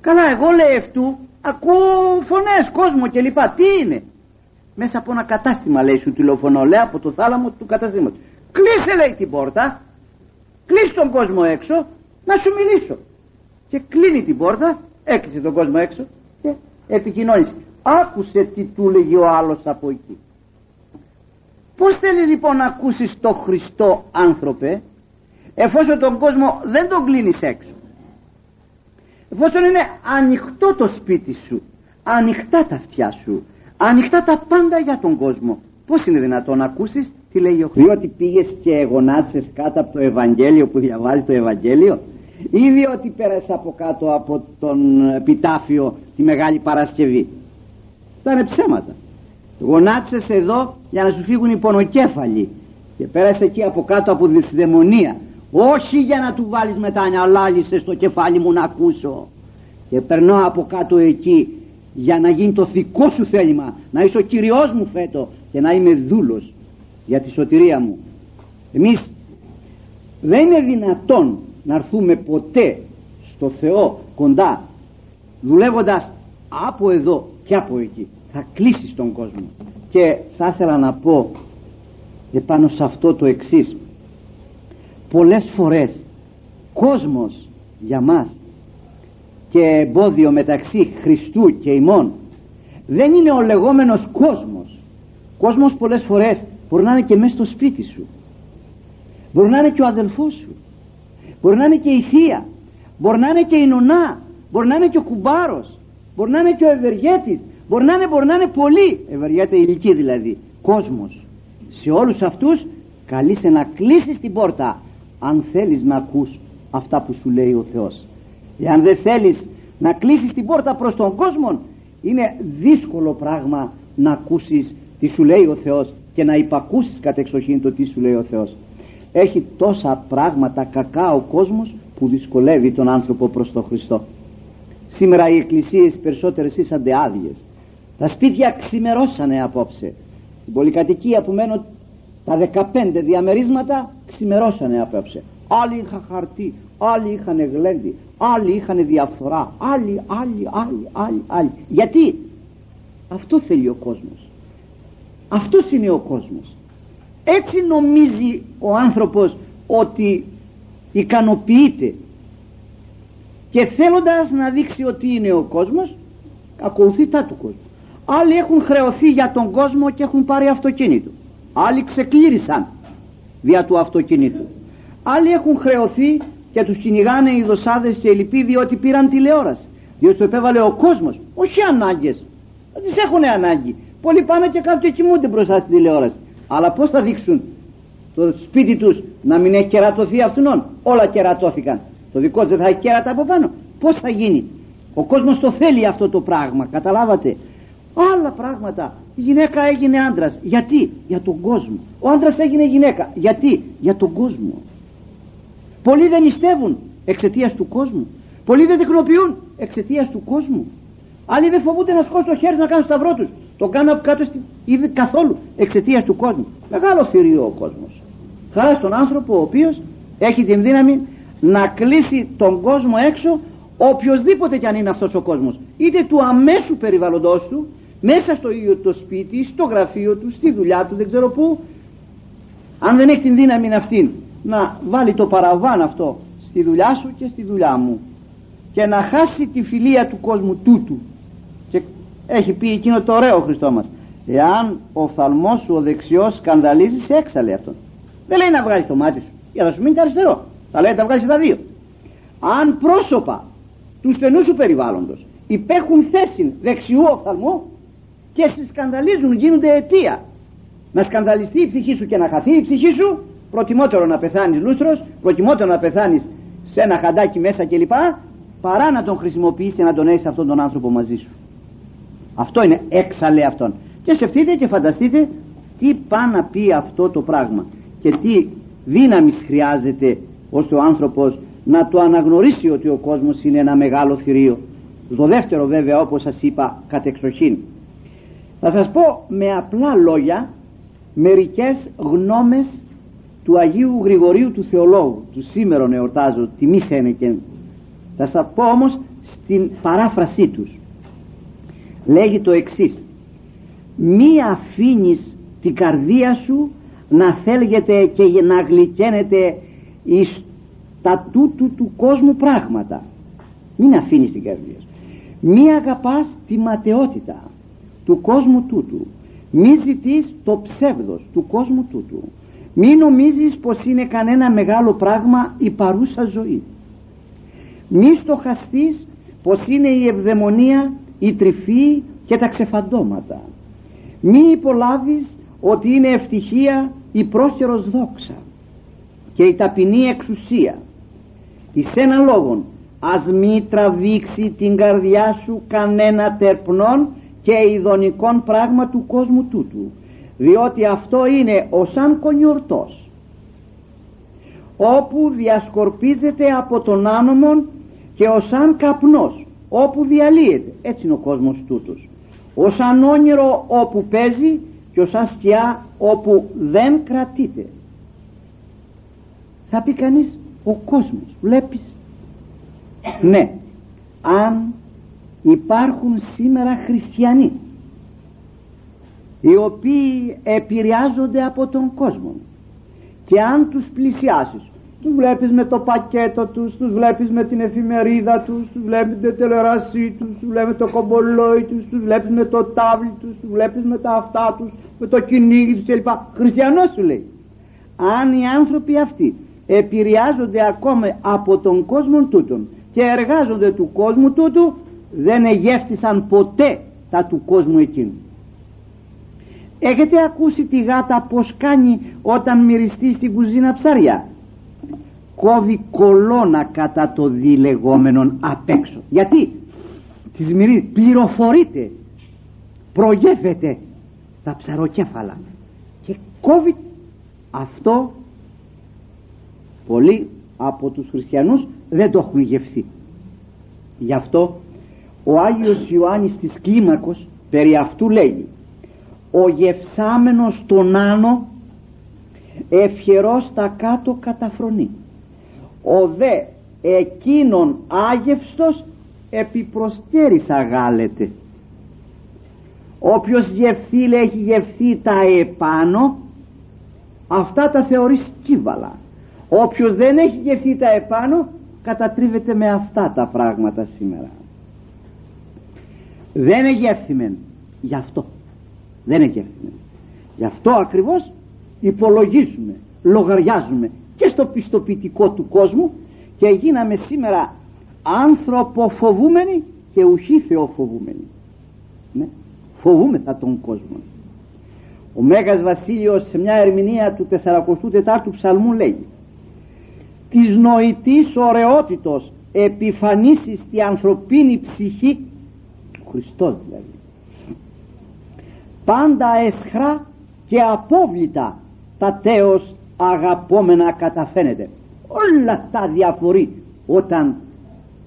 Καλά εγώ λέει αυτού ακούω φωνές κόσμο και λοιπά. Τι είναι; Μέσα από ένα κατάστημα λέει σου τηλεφωνώ λέει από το θάλαμο του καταστήματος κλείσε λέει την πόρτα κλείσει τον κόσμο έξω να σου μιλήσω και κλείνει την πόρτα έκλεισε τον κόσμο έξω και επικοινώνησε. Άκουσε τι του λέγει ο άλλος από εκεί πως θέλει λοιπόν να ακούσεις το Χριστό άνθρωπε εφόσον τον κόσμο δεν τον κλείνεις έξω. Εφόσον είναι ανοιχτό το σπίτι σου ανοιχτά τα αυτιά σου ανοιχτά τα πάντα για τον κόσμο πως είναι δυνατόν να ακούσεις τι λέει ο Χριστός; Διότι πήγες και γονάτσες κάτω από το Ευαγγέλιο που διαβάζει το Ευαγγέλιο ή διότι πέρασε από κάτω από τον επιτάφιο τη Μεγάλη Παρασκευή; Θα είναι ψέματα. Γονάτσες εδώ για να σου φύγουν οι πονοκέφαλοι και πέρασε εκεί από κάτω από τη δαιμονία όχι για να του βάλεις μετάνια λάγισε στο κεφάλι μου να ακούσω. Και περνώ από κάτω εκεί για να γίνει το δικό σου θέλημα. Να είσαι ο Κυριός μου φέτο και να είμαι δούλος για τη σωτηρία μου. Εμείς δεν είναι δυνατόν να έρθουμε ποτέ στο Θεό κοντά δουλεύοντας από εδώ και από εκεί. Θα κλείσεις τον κόσμο. Και θα ήθελα να πω επάνω σε αυτό το εξής πολλές φορές κόσμος για μας και εμπόδιο μεταξύ Χριστού και ημών. Δεν είναι ο λεγόμενος κόσμος. Κόσμος πολλές φορές μπορεί να είναι και μέσα στο σπίτι σου. Μπορεί να είναι και ο αδελφός σου. Μπορεί να είναι και η θεία. Μπορεί να είναι και η νονά. Μπορεί να είναι και ο κουμπάρος. Μπορεί να είναι και ο ευεργέτης. Μπορεί να είναι, μπορεί να είναι πολύ ευεργέτη ηλική δηλαδή. Κόσμος. Σε όλους αυτούς καλείσαι να κλείσεις την πόρτα αν θέλεις να ακούς αυτά που σου λέει ο Θεός. Εάν δεν θέλεις να κλείσεις την πόρτα προς τον κόσμο είναι δύσκολο πράγμα να ακούσεις τι σου λέει ο Θεός και να υπακούσεις κατεξοχήν το τι σου λέει ο Θεός. Έχει τόσα πράγματα κακά ο κόσμος που δυσκολεύει τον άνθρωπο προς τον Χριστό. Σήμερα οι εκκλησίες περισσότερες ήσανται άδειες. Τα σπίτια ξημερώσανε απόψε. Στην πολυκατοικία που μένω τα 15 διαμερίσματα ξημερώσανε απόψε άλλοι είχαν χαρτί άλλοι είχαν γλέντι άλλοι είχαν διαφορά άλλοι, άλλοι, άλλοι, άλλοι, άλλοι. Γιατί; Αυτό θέλει ο κόσμος. Αυτός είναι ο κόσμος. Έτσι νομίζει ο άνθρωπος ότι ικανοποιείται. Και θέλοντας να δείξει ότι είναι ο κόσμος ακολουθεί τα του κόσμου. Άλλοι έχουν χρεωθεί για τον κόσμο και έχουν πάρει αυτοκίνητο άλλοι ξεκλήρισαν δια του αυτοκίνητου άλλοι έχουν χρεωθεί και τους κυνηγάνε οι δοσάδες και οι λοιποί διότι πήραν τηλεόραση. Διότι το επέβαλε ο κόσμος όχι ανάγκες. Δεν τις έχουν ανάγκη. Πολλοί πάνε και κάτω και κοιμούνται μπροστά στην τηλεόραση. Αλλά πως θα δείξουν το σπίτι τους να μην έχει κερατωθεί αυτόν όλα κερατώθηκαν. Το δικό τους δεν θα έχει κέρατα από πάνω. Πως θα γίνει; Ο κόσμος το θέλει αυτό το πράγμα καταλάβατε; Άλλα πράγματα. Η γυναίκα έγινε άντρας. γιατί; Για τον κόσμο. Ο άντρας έγινε γυναίκα. Γιατί; Για τον κόσμο. Πολλοί δεν νηστεύουν εξαιτίας του κόσμου. Πολλοί δεν τεχνοποιούν εξαιτίας του κόσμου. Άλλοι δεν φοβούνται να σκόσουν το χέρι να κάνουν σταυρό τους. Το κάνουν από κάτω ήδη καθόλου εξαιτίας του κόσμου. Μεγάλο θηρίο ο κόσμος. χάρη στον άνθρωπο ο οποίος έχει την δύναμη να κλείσει τον κόσμο έξω οποιοδήποτε κι αν είναι αυτός ο κόσμος. Είτε του αμέσου περιβαλλοντός του μέσα στο ίδιο το σπίτι, στο γραφείο του, στη δουλειά του, δεν ξέρω πού. Αν δεν έχει την δύναμη αυτή να βάλει το παραβάν αυτό στη δουλειά σου και στη δουλειά μου και να χάσει τη φιλία του κόσμου τούτου και έχει πει εκείνο το ωραίο Χριστός μας εάν ο φθαλμός σου ο δεξιός σκανδαλίζει σε έξαλε αυτόν. Δεν λέει να βγάλει το μάτι σου για να σου μείνει αριστερό. Θα λέει να βγάλει τα δύο. Αν πρόσωπα του στενού σου περιβάλλοντος υπέχουν θέση δεξιού οφθαλμού και σε σκανδαλίζουν, γίνονται αιτία. Να σκανδαλιστεί η ψυχή σου και να χαθεί η ψυχή σου, προτιμότερο να πεθάνεις λούστρο, προτιμότερο να πεθάνεις σε ένα χαντάκι μέσα κλπ. παρά να τον χρησιμοποιήσει και να τον έχεις αυτόν τον άνθρωπο μαζί σου. Αυτό είναι έξαλε αυτόν. Και σκεφτείτε και φανταστείτε τι πάει να πει αυτό το πράγμα και τι δύναμης χρειάζεται ώστε ο άνθρωπος να το αναγνωρίσει ότι ο κόσμος είναι ένα μεγάλο θηρίο. Το δεύτερο βέβαια όπως σας είπα κατεξοχήν θα σας πω με απλά λόγια μερικές γνώμες του Αγίου Γρηγορίου του Θεολόγου. Του σήμερα εορτάζω τιμή και θα σας πω όμως στην παράφρασή τους. Λέγει το εξής. Μη αφήνεις την καρδία σου να θέλγεται και να γλυκένεται εις τα τούτου του κόσμου πράγματα. Μην αφήνεις την καρδία σου. Μη αγαπάς τη ματαιότητα του κόσμου τούτου. Μη ζητείς το ψεύδος του κόσμου τούτου. Μη νομίζεις πως είναι κανένα μεγάλο πράγμα η παρούσα ζωή. Μη στοχαστείς πως είναι η ευδαιμονία η τρυφή και τα ξεφαντώματα. Μη υπολάβεις ότι είναι ευτυχία η πρόσχερος δόξα και η ταπεινή εξουσία. Εις έναν λόγον ας μη τραβήξει την καρδιά σου κανένα τερπνόν και ειδονικών πράγμα του κόσμου τούτου διότι αυτό είναι ο σαν κονιορτός όπου διασκορπίζεται από τον άνομον και ο σαν καπνός όπου διαλύεται. Έτσι είναι ο κόσμος τούτος. Ο σαν όνειρο όπου παίζει και ο σαν σκιά όπου δεν κρατείται. Θα πει κανείς ο κόσμος βλέπεις. Ναι αν υπάρχουν σήμερα χριστιανοί οι οποίοι επηρεάζονται από τον κόσμο και αν τους πλησιάσεις τους βλέπεις με το πακέτο τους, τους βλέπεις με την εφημερίδα τους, τους βλέπεις με την τηλεόρασή τους, τους βλέπεις με το κομπολόι τους, τους βλέπεις με το τάβλι τους, τους βλέπεις με τα αυτά τους, με το κυνήγι τους κλπ. Χριστιανός σου λέει. Αν οι άνθρωποι αυτοί επηρεάζονται ακόμα από τον κόσμο τούτον και εργάζονται του κόσμου τούτου δεν εγεύτησαν ποτέ τα του κόσμου εκείνου. Έχετε ακούσει τη γάτα πως κάνει όταν μυριστεί στην κουζίνα ψάρια; Κόβει κολόνα κατά το διλεγόμενον απ' έξω. Γιατί; Της μυρίδας πληροφορείται. Προγεύεται τα ψαροκέφαλα. Και κόβει αυτό πολλοί από τους χριστιανούς δεν το έχουν γευθεί. Γι' αυτό ο Άγιος Ιωάννης της Κλίμακος περί αυτού λέγει ο γευσάμενος τον άνω ευχερός τα κάτω καταφρονεί. Ο δε εκείνον άγευστος επιπροσκέρης αγάλεται. Όποιος γευθεί λέει έχει γευθεί τα επάνω αυτά τα θεωρεί σκύβαλα. Όποιος δεν έχει γευθεί τα επάνω κατατρίβεται με αυτά τα πράγματα σήμερα δεν εγεύθυμεν. Γι' αυτό. Δεν εγεύθυμεν. Γι' αυτό ακριβώς υπολογίζουμε λογαριάζουμε και στο πιστοποιητικό του κόσμου και γίναμε σήμερα ανθρωποφοβούμενοι και ουχή θεοφοβούμενοι. Ναι. φοβούμεθα τον κόσμο. Ο Μέγας Βασίλειος σε μια ερμηνεία του 44ου ψαλμού λέγει της νοητής ωραιότητος επιφανίσεις στη ανθρωπίνη ψυχή Χριστός δηλαδή. Πάντα εσχρά και απόβλητα τα τέος αγαπόμενα καταφαίνεται. Όλα τα διαφορεί όταν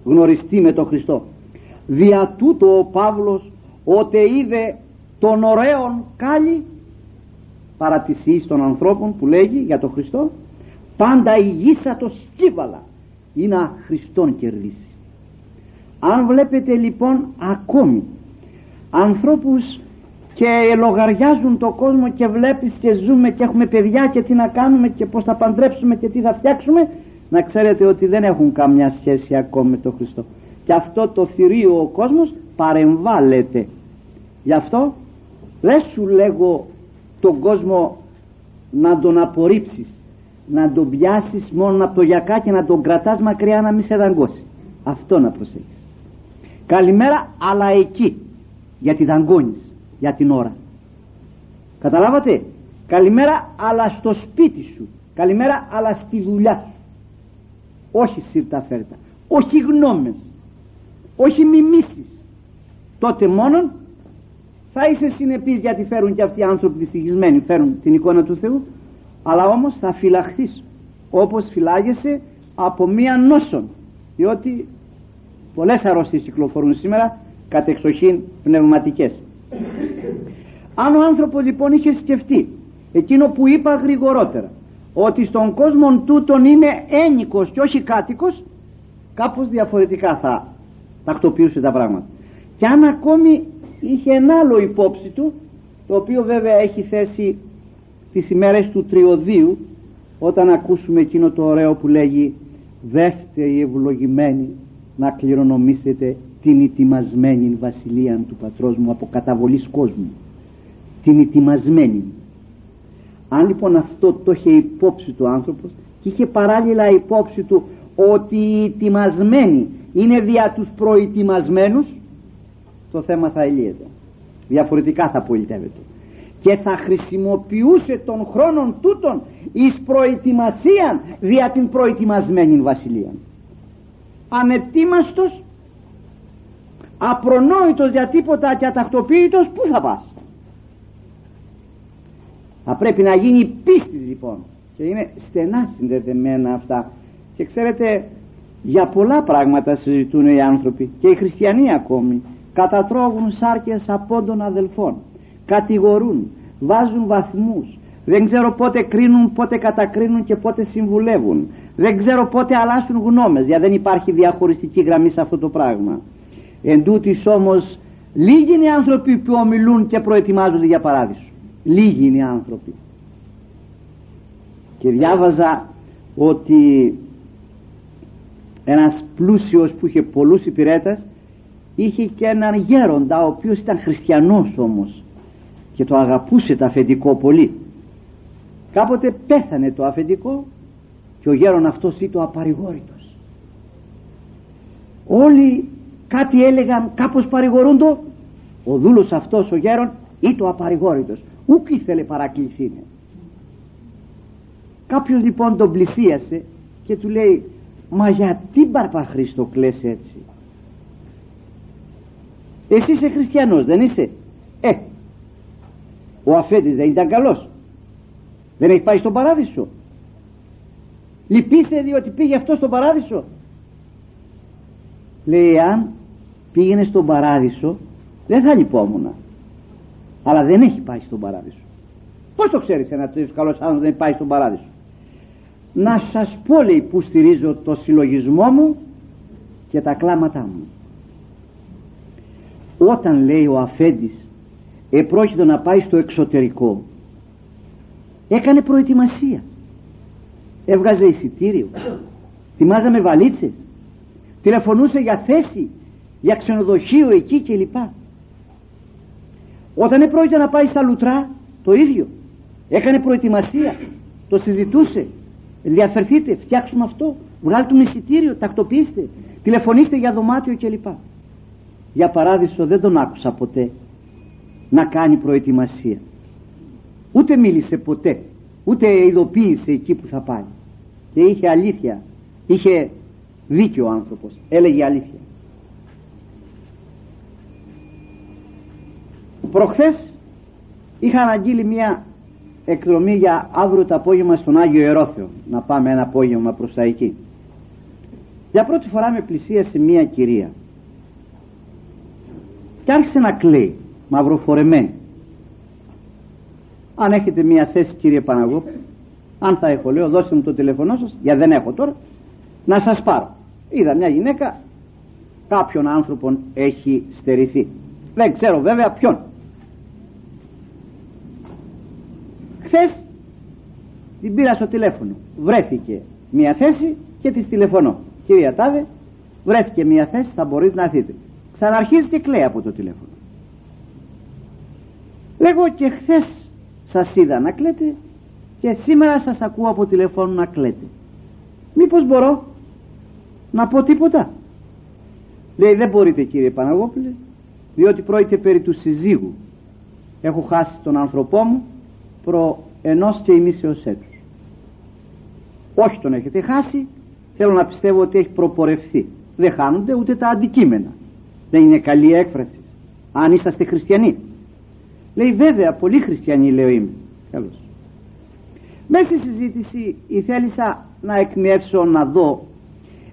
γνωριστεί με τον Χριστό. Δια τούτο ο Παύλος ότε είδε τον ωραίον κάλλη παρά της των ανθρώπων που λέγει για τον Χριστό πάντα ηγήσα το σκύβαλα ή να Χριστόν κερδίσεις αν βλέπετε λοιπόν ακόμη ανθρώπους και λογαριάζουν το κόσμο και βλέπεις και ζούμε και έχουμε παιδιά και τι να κάνουμε και πως θα παντρέψουμε και τι θα φτιάξουμε να ξέρετε ότι δεν έχουν καμιά σχέση ακόμη με τον Χριστό. Και αυτό το θηρίο ο κόσμος παρεμβάλλεται. Γι' αυτό δεν σου λέγω τον κόσμο να τον απορρίψεις να τον πιάσεις μόνο από το γιακά και να τον κρατάς μακριά να μην σε δαγκώσει. Αυτό να προσέχεις καλημέρα αλλά εκεί γιατί δαγκώνεις για την ώρα. Καταλάβατε; Καλημέρα αλλά στο σπίτι σου. Καλημέρα αλλά στη δουλειά σου. Όχι σύρτα φέρτα. Όχι γνώμες. Όχι μιμήσεις. Τότε μόνον θα είσαι συνεπής γιατί φέρουν και αυτοί οι άνθρωποι δυστυχισμένοι φέρουν την εικόνα του Θεού αλλά όμως θα φυλαχθείς όπως φυλάγεσαι από μία νόσον διότι πολλές αρρώστιες κυκλοφορούν σήμερα κατ' εξοχήν πνευματικές. Αν ο άνθρωπος λοιπόν είχε σκεφτεί εκείνο που είπα γρηγορότερα ότι στον κόσμο τούτον είναι ένικος και όχι κάτοικος κάπως διαφορετικά θα τακτοποιούσε τα πράγματα. Και αν ακόμη είχε ένα άλλο υπόψη του το οποίο βέβαια έχει θέσει τις ημέρες του τριωδίου όταν ακούσουμε εκείνο το ωραίο που λέγει δεύτε οι ευλογημένοι να κληρονομήσετε την ετοιμασμένη βασιλεία του πατρός μου από καταβολής κόσμου. Την ετοιμασμένη. Αν λοιπόν αυτό το είχε υπόψη του άνθρωπος και είχε παράλληλα υπόψη του ότι οι ετοιμασμένοι είναι δια τους προετοιμασμένους το θέμα θα ελύεται διαφορετικά θα πολιτεύεται. Και θα χρησιμοποιούσε τον χρόνο τούτον εις προετοιμασία δια την προετοιμασμένη βασιλεία ανετοίμαστος απρονόητος για τίποτα και ατακτοποίητος πού θα πας; Θα πρέπει να γίνει πίστης λοιπόν και είναι στενά συνδεδεμένα αυτά. Και ξέρετε για πολλά πράγματα συζητούν οι άνθρωποι και οι χριστιανοί ακόμη. Κατατρώγουν σάρκες από των αδελφών κατηγορούν βάζουν βαθμούς δεν ξέρω πότε κρίνουν πότε κατακρίνουν και πότε συμβουλεύουν. Δεν ξέρω πότε αλλάσουν γνώμες γιατί δεν υπάρχει διαχωριστική γραμμή σε αυτό το πράγμα. Εν τούτης όμως λίγοι είναι οι άνθρωποι που ομιλούν και προετοιμάζονται για παράδεισο. Λίγοι είναι οι άνθρωποι. Και διάβαζα ότι ένας πλούσιος που είχε πολλούς υπηρέτες είχε και έναν γέροντα ο οποίος ήταν χριστιανός όμως και το αγαπούσε το αφεντικό πολύ κάποτε πέθανε το αφεντικό και ο γέρον αυτός ήταν απαρηγόρητος. Όλοι κάτι έλεγαν κάπως παρηγορούν ο δούλος αυτός ο γέρον ήταν απαρηγόρητος. Ούκ ήθελε παρακληθεί κάποιος λοιπόν τον πλησίασε και του λέει μα γιατί Χριστό κλαις έτσι; Εσύ είσαι χριστιανός δεν είσαι; Ε ο αφέντης δεν ήταν καλός δεν έχει πάει στον παράδεισο. Λυπήσε διότι πήγε αυτό στον παράδεισο. Λέει αν πήγαινε στον παράδεισο δεν θα λυπόμουν αλλά δεν έχει πάει στον παράδεισο πως το ξέρεις ένας τέτοιος καλός άνθρωπος δεν πάει στον παράδεισο; Να σας πω λέει που στηρίζω το συλλογισμό μου και τα κλάματά μου. Όταν λέει ο αφέντης επρόκειτο να πάει στο εξωτερικό έκανε προετοιμασία. Έβγαζε εισιτήριο. Θυμάζαμε βαλίτσες. Τηλεφωνούσε για θέση για ξενοδοχείο εκεί κλπ. Όταν επρόκειται να πάει στα λουτρά το ίδιο. Έκανε προετοιμασία. Το συζητούσε. Ενδιαφερθείτε φτιάξουμε αυτό. Βγάλτε εισιτήριο τακτοποιήστε. Τηλεφωνήστε για δωμάτιο κλπ. Για παράδεισο δεν τον άκουσα ποτέ να κάνει προετοιμασία ούτε μίλησε ποτέ ούτε ειδοποίησε εκεί που θα πάει. Και είχε αλήθεια είχε δίκιο ο άνθρωπος έλεγε αλήθεια. Προχθές είχα αναγγείλει μια εκδρομή για αύριο το απόγευμα στον Άγιο Ερόθεο να πάμε ένα απόγευμα προς τα εκεί. Για πρώτη φορά με πλησίασε μια κυρία. Και άρχισε να κλαίει μαυροφορεμένη αν έχετε μια θέση κύριε Παναγόπη αν θα έχω λέω δώστε μου το τηλεφωνό σας για δεν έχω τώρα να σας πάρω. Είδα μια γυναίκα κάποιον άνθρωπον έχει στερηθεί. Δεν ξέρω βέβαια ποιον. Χθες την πήρα στο τηλέφωνο. Βρέθηκε μια θέση και της τηλεφωνώ. Κυρία Τάδε βρέθηκε μια θέση θα μπορείτε να έρθετε ξαναρχίζει και κλαίει από το τηλέφωνο. Λέγω και χθες σας είδα να κλαίτε και σήμερα σας ακούω από τηλεφώνου να κλαίτε. Μήπως μπορώ να πω τίποτα; Λέει δεν μπορείτε κύριε Παναγόπουλε διότι πρόκειται περί του συζύγου. Έχω χάσει τον άνθρωπό μου προ ενός και ημίσεως έτους. Όχι τον έχετε χάσει. Θέλω να πιστεύω ότι έχει προπορευθεί. Δεν χάνονται ούτε τα αντικείμενα. Δεν είναι καλή έκφραση αν είσαστε χριστιανοί λέει βέβαια πολύ χριστιανοί λέω είμαι καλώς μέσα στη συζήτηση ήθελησα να εκμεύσω να δω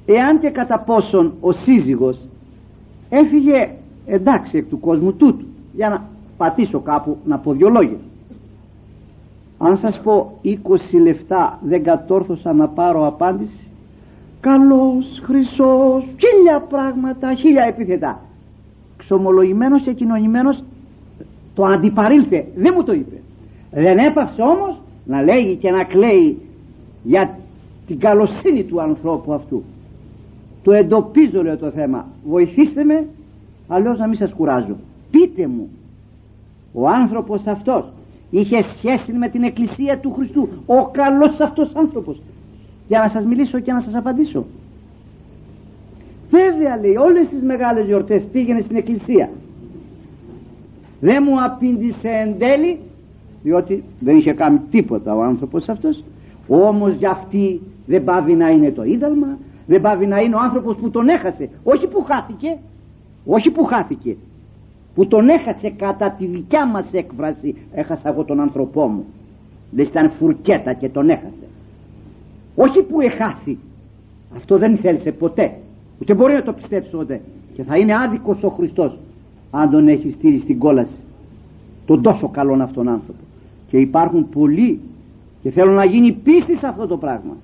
εάν και κατά πόσον ο σύζυγος έφυγε εντάξει εκ του κόσμου τούτου για να πατήσω κάπου να πω δυο λόγια. Αν σας πω 20 λεφτά δεν κατόρθωσα να πάρω απάντηση. Καλός, χρυσός, χίλια πράγματα, χίλια επίθετα ξομολογημένος και κοινωνημένος το αντιπαρήλθε δεν μου το είπε. Δεν έπαυσε όμως να λέγει και να κλαίει για την καλοσύνη του ανθρώπου αυτού. Το εντοπίζω λέω το θέμα. Βοηθήστε με αλλιώς να μην σας κουράζω. Πείτε μου ο άνθρωπος αυτός είχε σχέση με την εκκλησία του Χριστού ο καλός αυτός άνθρωπος. Για να σας μιλήσω και να σας απαντήσω. Βέβαια λέει όλες τις μεγάλες γιορτές πήγαινε στην εκκλησία δεν μου απήντησε εν τέλει διότι δεν είχε κάνει τίποτα ο άνθρωπος αυτός. Όμως για αυτή δεν πάβει να είναι το ίδαλμα δεν πάβει να είναι ο άνθρωπος που τον έχασε. Όχι που χάθηκε όχι που χάθηκε. Που τον έχασε κατά τη δικιά μας έκφραση έχασα εγώ τον άνθρωπό μου δεν ήταν φουρκέτα και τον έχασε. Όχι που εχάθη αυτό δεν θέλησε ποτέ. Ούτε μπορεί να το πιστέψει ποτέ. Και θα είναι άδικος ο Χριστός αν τον έχει στείλει στην κόλαση. Τον τόσο καλόν αυτόν άνθρωπο. Και υπάρχουν πολλοί και θέλουν να γίνει πίστη σε αυτό το πράγμα.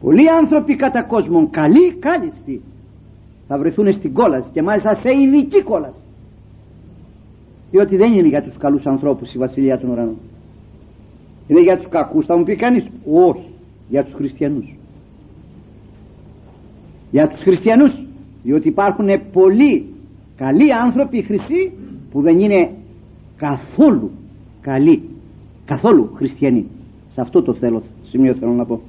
Πολλοί άνθρωποι κατά κόσμον καλοί κάλιστοι θα βρεθούν στην κόλαση και μάλιστα σε ειδική κόλαση. Διότι δεν είναι για τους καλούς ανθρώπους η βασιλεία των ουρανών. Είναι για τους κακούς. Θα μου πει κανείς όχι για τους χριστιανούς. Για τους χριστιανούς διότι υπάρχουν πολλοί καλοί άνθρωποι χρυσοί που δεν είναι καθόλου καλοί καθόλου χριστιανοί. Σε αυτό το θέλω, σημείο θέλω να πω.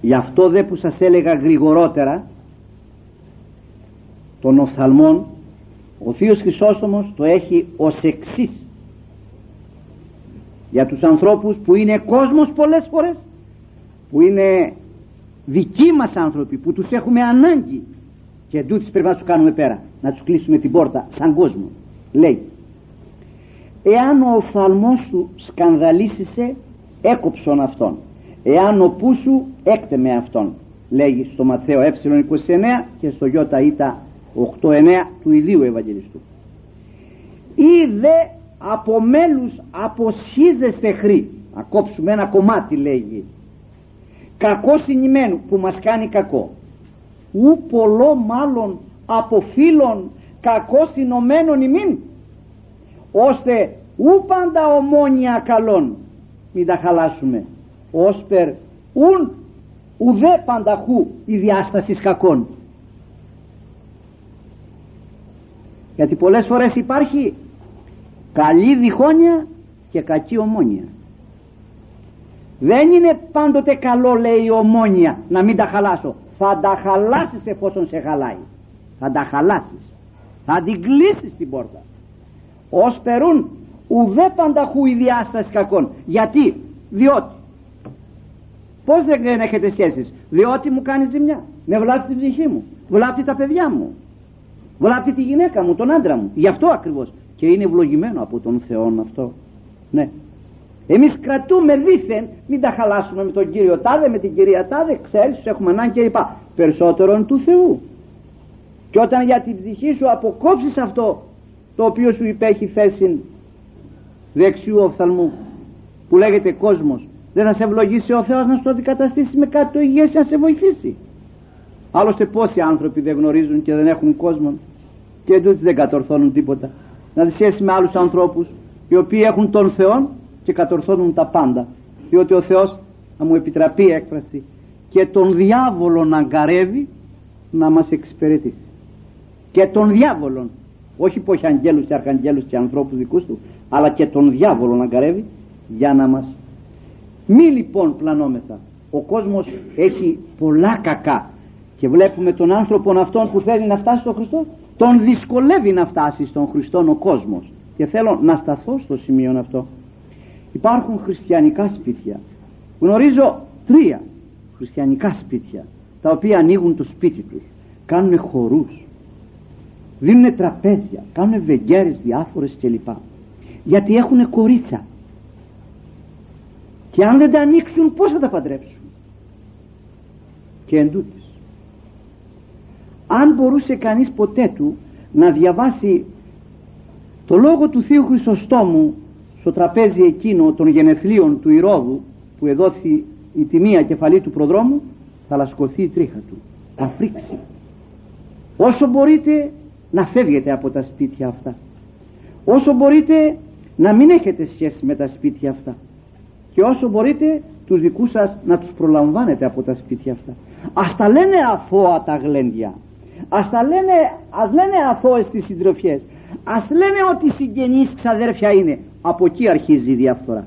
Γι' αυτό δε που σας έλεγα γρηγορότερα των οφθαλμών ο Θείος Χρυσόστομος το έχει ως εξής. Για τους ανθρώπους που είναι κόσμος πολλές φορές που είναι δικοί μας άνθρωποι που τους έχουμε ανάγκη και τούτης πρέπει να τους κάνουμε πέρα να τους κλείσουμε την πόρτα σαν κόσμο. Λέει εάν ο οφθαλμός σου σκανδαλίσισε έκοψον αυτόν. Εάν ο πού σου έκτεμε αυτόν λέγει στο Ματθαίο ε29 και στο Ιώτα Ήτα 8-9 του ιδίου Ευαγγελιστού. Ή δε από μέλους αποσχίζεστε χρή να κόψουμε ένα κομμάτι λέγει κακός συνημένου που μας κάνει κακό. Ου πολλό μάλλον από φίλων κακό συνωμένων ημίν ώστε ου πάντα ομόνια καλών μην τα χαλάσουμε. Όσπερ ουν ουδέ πανταχού η διάστασης κακών. Γιατί πολλές φορές υπάρχει καλή διχόνοια και κακή ομόνια. Δεν είναι πάντοτε καλό λέει η ομόνια να μην τα χαλάσω. Θα τα χαλάσεις εφόσον σε χαλάει θα τα χαλάσεις. Θα την κλείσεις την πόρτα. Ως περούν ουδέ πανταχού η διάσταση κακών. Γιατί; Διότι. Πως δεν έχετε σχέσεις; Διότι μου κάνεις ζημιά. Με βλάπτει την ψυχή μου. Βλάπτει τα παιδιά μου. Βλάπτει τη γυναίκα μου τον άντρα μου. Γι' αυτό ακριβώς. Και είναι ευλογημένο από τον Θεό αυτό. Ναι. Εμείς κρατούμε δίθεν μην τα χαλάσουμε με τον Κύριο Τάδε με την κυρία Τάδε. Ξέρεις έχουμε ανάγκη και είπα περισσότερον του Θεού και όταν για την ψυχή σου αποκόψεις αυτό το οποίο σου υπέχει θέση δεξιού οφθαλμού που λέγεται κόσμος. Δεν θα σε ευλογήσει ο Θεός να σου το αντικαταστήσει με κάτι το υγιές να σε βοηθήσει. Άλλωστε πόσοι άνθρωποι δεν γνωρίζουν και δεν έχουν κόσμο και εντούτοις δεν κατορθώνουν τίποτα. Να τη σχέση με άλλους ανθρώπους οι οποίοι έχουν τον Θεό και κατορθώνουν τα πάντα. Διότι ο Θεός να μου επιτραπεί η έκφραση και τον διάβολο να αγκαρεύει να μας εξυπηρετήσει και τον διάβολο όχι που έχει αγγέλους και αρχαγγέλους και ανθρώπους δικούς του αλλά και τον διάβολο να αγκαρεύει για να μας. Μη λοιπόν πλανόμεθα. Ο κόσμος έχει πολλά κακά. Και βλέπουμε τον άνθρωπο αυτόν που θέλει να φτάσει στον Χριστό. Τον δυσκολεύει να φτάσει στον Χριστό ο κόσμος. Και θέλω να σταθώ στο σημείο αυτό. Υπάρχουν χριστιανικά σπίτια. Γνωρίζω τρία χριστιανικά σπίτια τα οποία ανοίγουν το σπίτι τους. Κάνουν χορούς δίνουν τραπέζια κάνουν βεγγέρες διάφορες κλπ γιατί έχουν κορίτσα. Και αν δεν τα ανοίξουν πως θα τα παντρέψουν. Και εντούτοις αν μπορούσε κανείς ποτέ του να διαβάσει το λόγο του Θείου Χρυσοστόμου στο τραπέζι εκείνο των γενεθλίων του Ηρώδου που εδόθη η τιμία κεφαλή του προδρόμου θα λασκωθεί η τρίχα του. Θα φρίξει. Όσο μπορείτε να φεύγετε από τα σπίτια αυτά. Όσο μπορείτε να μην έχετε σχέση με τα σπίτια αυτά. Και όσο μπορείτε τους δικούς σας να τους προλαμβάνετε από τα σπίτια αυτά. Ας τα λένε αθώα τα γλέντια. Ας τα λένε, ας λένε αθώες τις συντροφιές. Ας λένε ότι συγγενείς ξαδέρφια είναι. Από εκεί αρχίζει η διαφθορά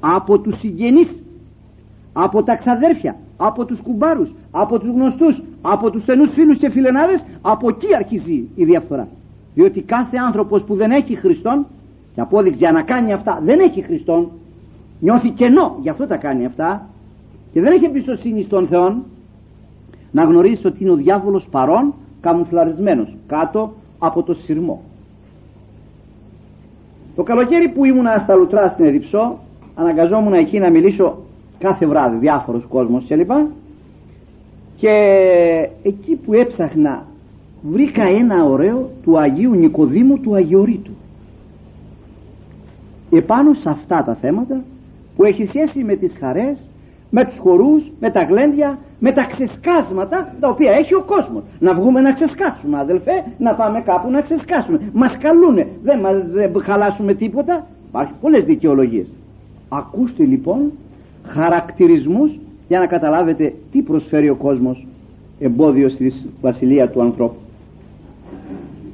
από τους συγγενείς. Από τα ξαδέρφια από τους κουμπάρους από τους γνωστούς από τους στενούς φίλους και φιλενάδες από εκεί αρχίζει η διαφθορά διότι κάθε άνθρωπος που δεν έχει Χριστόν και απόδειξη για να κάνει αυτά δεν έχει Χριστόν νιώθει κενό γι' αυτό τα κάνει αυτά και δεν έχει εμπιστοσύνη στον Θεό να γνωρίζει ότι είναι ο διάβολος παρόν καμουφλαρισμένος κάτω από το σειρμό. Το καλοκαίρι που ήμουνα στα Λουτρά στην Εδιψό αναγκαζόμουν εκεί να μιλήσω κάθε βράδυ διάφορος κόσμος κλπ και εκεί που έψαχνα βρήκα ένα ωραίο του Αγίου Νικοδήμου του Αγιορείτου επάνω σε αυτά τα θέματα που έχει σχέση με τις χαρές με τους χορούς, με τα γλέντια, με τα ξεσκάσματα τα οποία έχει ο κόσμος. Να βγούμε να ξεσκάσουμε αδελφέ, να πάμε κάπου να ξεσκάσουμε. Μας καλούνε, δεν, δεν χαλάσουμε τίποτα. Υπάρχουν πολλές δικαιολογίες. Ακούστε λοιπόν χαρακτηρισμούς για να καταλάβετε τι προσφέρει ο κόσμος εμπόδιο στη βασιλεία του ανθρώπου.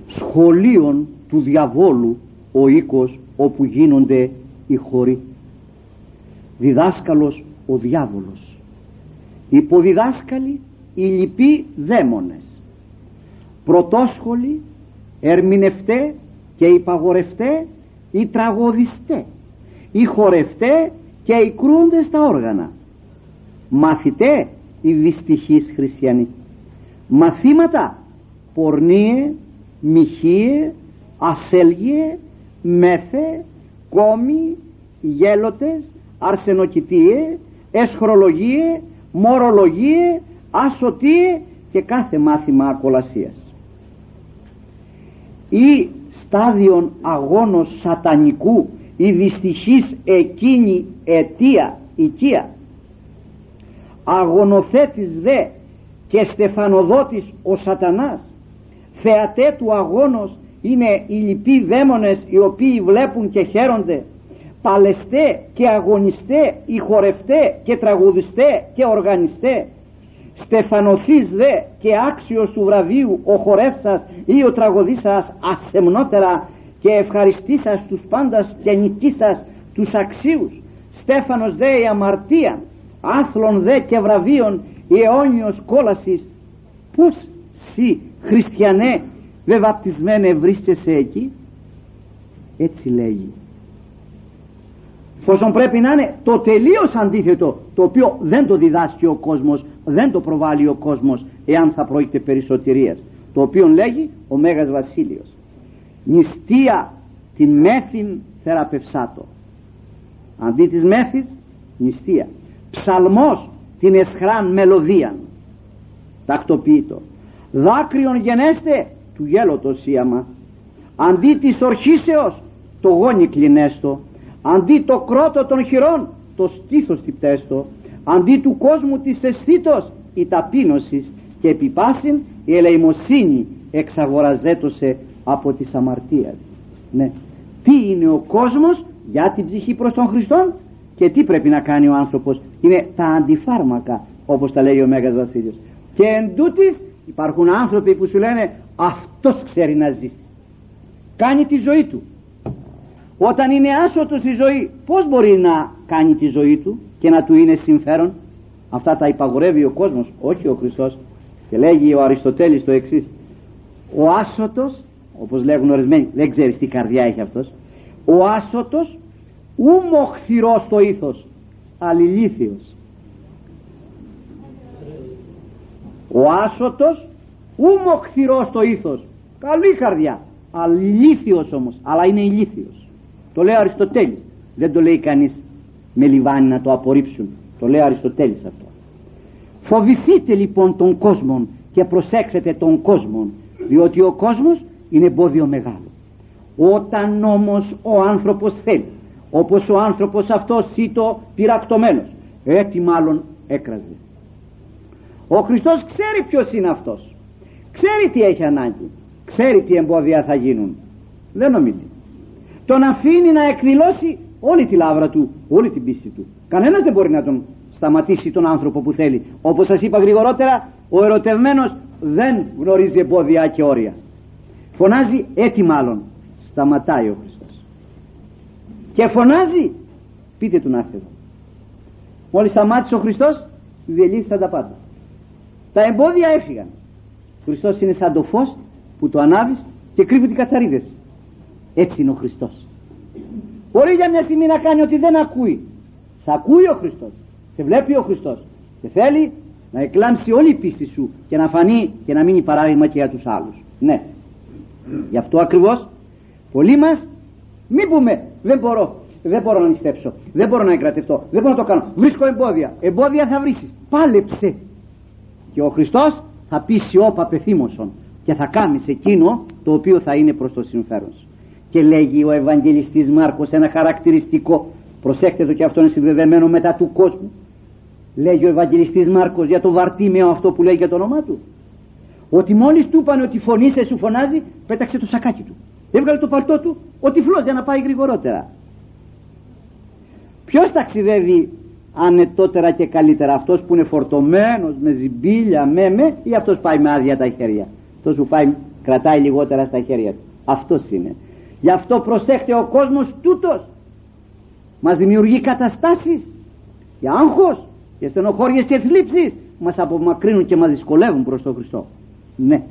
Σχολείων του διαβόλου ο οίκος όπου γίνονται οι χωροί. Διδάσκαλος ο διάβολος υποδιδάσκαλοι οι λοιποί δαίμονες πρωτόσχολοι ερμηνευτέ και υπαγορευτέ οι τραγωδιστές οι χορευτές και οι κρούντες στα όργανα μαθητέ οι δυστυχείς χριστιανοί μαθήματα πορνίε, μοιχείε, ασέλγιε, μέθε, κόμοι, γέλοτες, αρσενοκητίε, εσχρολογίε, μορολογίε, ασωτίε και κάθε μάθημα ακολασίας. Ή στάδιον αγώνος σατανικού η δυστυχής εκείνη αιτία οικία. Αγωνοθέτης δε και στεφανοδότης ο σατανάς θεατέ του αγώνος είναι οι λοιποί δαίμονες οι οποίοι βλέπουν και χαίρονται. Παλαιστέ και αγωνιστέ οι χορευτέ και τραγουδιστέ και οργανιστέ. Στεφανοθείς δε και άξιος του βραβείου ο χορεύσας ή ο τραγωδίσας ασεμνότερα και ευχαριστήσας τους πάντας και νικήσας τους αξίους. Στέφανος δε η αμαρτία άθλων δε και βραβείων η αιώνιος κόλασης. Πως σύ χριστιανέ δε βαπτισμένε βρίσκεσαι εκεί; Έτσι λέγει. Πόσον πρέπει να είναι το τελείως αντίθετο το οποίο δεν το διδάσκει ο κόσμος δεν το προβάλλει ο κόσμος εάν θα πρόκειται περισσοτηρίας το οποίο λέγει ο Μέγας Βασίλειος νηστεία την μέθην θεραπευσάτο. Αντί της μέθης νηστεία. Ψαλμός την εσχράν μελωδίαν. Τακτοποιείτο δάκρυον γενέστε του γέλωτος σύαμα αντί της ορχήσεως το γόνι κλινέστο. Αντί το κρότο των χειρών το στήθος τυπτέστο. Αντί του κόσμου της αισθήτως η ταπείνωσης. Και επιπάσιν η ελεημοσύνη εξαγοραζέτωσε από της αμαρτίας ναι. τι είναι ο κόσμος για την ψυχή προς τον Χριστόν και τι πρέπει να κάνει ο άνθρωπος. Είναι τα αντιφάρμακα όπως τα λέει ο Μέγας Βασίλειος. Και εν τούτης υπάρχουν άνθρωποι που σου λένε αυτός ξέρει να ζήσει. Κάνει τη ζωή του όταν είναι άσωτος η ζωή πως μπορεί να κάνει τη ζωή του και να του είναι συμφέρον. Αυτά τα υπαγορεύει ο κόσμος όχι ο Χριστός. Και λέγει ο Αριστοτέλης το εξής. Ο άσωτος όπως λέγουν ορισμένοι δεν ξέρεις τι καρδιά έχει αυτός. Ο άσωτος ου μοχθηρός το ήθος αλληλήθιος. Ο άσωτος ου μοχθηρός το ήθος. Καλή καρδιά. Αλήθιος όμως αλλά είναι ηλίθιος. Το λέει ο Αριστοτέλης. Δεν το λέει κανείς με λιβάνι να το απορρίψουν. Το λέει ο Αριστοτέλης αυτό. Φοβηθείτε λοιπόν τον κόσμο και προσέξετε τον κόσμο διότι ο κόσμος είναι εμπόδιο μεγάλο. Όταν όμως ο άνθρωπος θέλει όπως ο άνθρωπος αυτός ήτο πειρακτωμένος έτσι μάλλον έκραζε. Ο Χριστός ξέρει ποιος είναι αυτός. Ξέρει τι έχει ανάγκη. Ξέρει τι εμπόδια θα γίνουν. Δεν νομίζει. Τον αφήνει να εκδηλώσει όλη τη λάβρα του όλη την πίστη του. Κανένας δεν μπορεί να τον σταματήσει τον άνθρωπο που θέλει. Όπως σας είπα γρηγορότερα ο ερωτευμένος δεν γνωρίζει εμπόδια και όρια φωνάζει έτσι μάλλον. Σταματάει ο Χριστός. Και φωνάζει πείτε του να έρθει εδώ. Μόλις σταμάτησε ο Χριστός διελύθησαν τα πάντα. Τα εμπόδια έφυγαν. Ο Χριστός είναι σαν το φως που το ανάβεις και κρύβει τις κατσαρίδες. Έτσι είναι ο Χριστός. Μπορεί για μια στιγμή να κάνει ότι δεν ακούει. Σε ακούει ο Χριστός. Σε βλέπει ο Χριστός. Και θέλει να εκλάμψει όλη η πίστη σου και να φανεί και να μείνει παράδειγμα και για τους άλλους. Ναι γι' αυτό ακριβώς πολλοί μας μην πούμε δεν μπορώ δεν μπορώ να νηστέψω δεν μπορώ να εγκρατευτώ δεν μπορώ να το κάνω βρίσκω εμπόδια εμπόδια θα βρίσεις πάλεψε. Και ο Χριστός θα πει σιώπα πεθύμωσον και θα κάνεις εκείνο το οποίο θα είναι προς το συμφέρον σου. Και λέγει ο Ευαγγελιστής Μάρκος ένα χαρακτηριστικό προσέξτε το και αυτό είναι συνδεδεμένο μετά του κόσμου. Λέγει ο Ευαγγελιστής Μάρκος για το βαρτίμιο αυτό που λέει για το όνομά του ότι μόλις του είπαν ότι φωνήσε σου φωνάζει πέταξε το σακάκι του. Έβγαλε το παλτό του ο τυφλός για να πάει γρηγορότερα. Ποιος ταξιδεύει ανετότερα και καλύτερα αυτός που είναι φορτωμένος με ζυμπίλια με με ή αυτός πάει με άδεια τα χέρια. Αυτός που πάει κρατάει λιγότερα στα χέρια του. Αυτός είναι. Γι' αυτό προσέχτε ο κόσμος τούτος μας δημιουργεί καταστάσεις για άγχος και στενοχώριες και θλίψεις. Μας απομακρύνουν και μας δυσκολεύουν προς τον Χριστό ναι.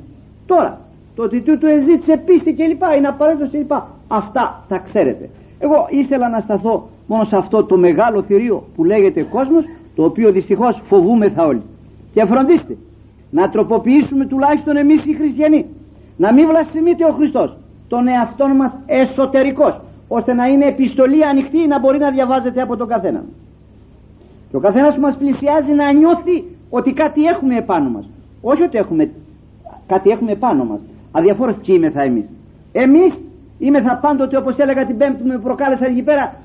Τώρα το ότι τούτο εζήτησε πίστη και λοιπά είναι απαραίτητος και λοιπά. Αυτά τα ξέρετε. Εγώ ήθελα να σταθώ μόνο σε αυτό το μεγάλο θηρίο που λέγεται κόσμος το οποίο δυστυχώς φοβούμεθα όλοι. Και φροντίστε να τροποποιήσουμε τουλάχιστον εμείς οι χριστιανοί. Να μην βλασφημείται ο Χριστός τον εαυτό μας εσωτερικός ώστε να είναι επιστολή ανοιχτή να μπορεί να διαβάζεται από τον καθένα και ο καθένας που μας πλησιάζει να νιώθει ότι κάτι έχουμε επάνω μας. Όχι ότι έχουμε κάτι έχουμε επάνω μας αδιαφόρως ποιοι είμαι θα εμείς εμείς είμαι θα πάντοτε όπως έλεγα την πέμπτη που με προκάλεσαν εκεί πέρα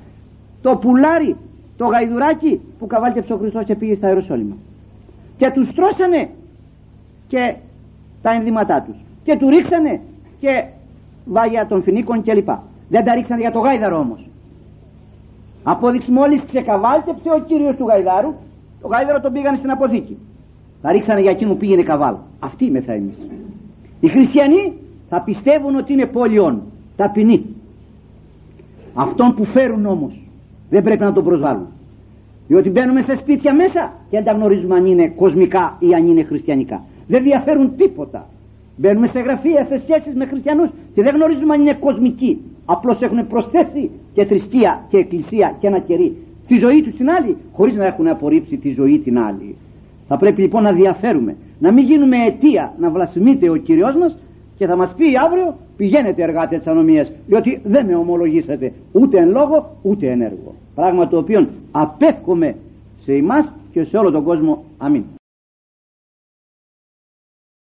το πουλάρι το γαϊδουράκι που καβάλτεψε ο Χριστός και πήγε στα Ιεροσόλυμα και τους στρώσανε και τα ενδύματά τους και του ρίξανε και βάγια των φινίκων κλπ. Δεν τα ρίξανε για το γάιδαρο όμως. Απόδειξη μόλις ξεκαβάλτεψε ο κύριος του γαϊδάρου το γάιδαρο τον πήγανε στην αποθήκη. Τα ρίξανε για εκείνο που πήγαινε καβάλ. Αυτή είμαι θα εμείς. Οι χριστιανοί θα πιστεύουν ότι είναι πόλιον, ταπεινοί. Αυτόν που φέρουν όμως δεν πρέπει να τον προσβάλλουν. Διότι μπαίνουμε σε σπίτια μέσα και δεν τα γνωρίζουμε αν είναι κοσμικά ή αν είναι χριστιανικά. Δεν διαφέρουν τίποτα. Μπαίνουμε σε γραφεία, σε σχέσεις με χριστιανούς και δεν γνωρίζουμε αν είναι κοσμικοί. Απλώς έχουν προσθέσει και θρησκεία και εκκλησία και ένα κερί τη ζωή τους στην άλλη χωρίς να έχουν απορρίψει τη ζωή την άλλη. Θα πρέπει λοιπόν να διαφέρουμε, να μην γίνουμε αιτία να βλασφημείται ο Κύριος μας και θα μας πει αύριο πηγαίνετε εργάτε της ανομίας διότι δεν με ομολογήσατε ούτε εν λόγο ούτε εν έργο. Πράγμα το οποίο απέφχομαι σε εμάς και σε όλο τον κόσμο. Αμήν.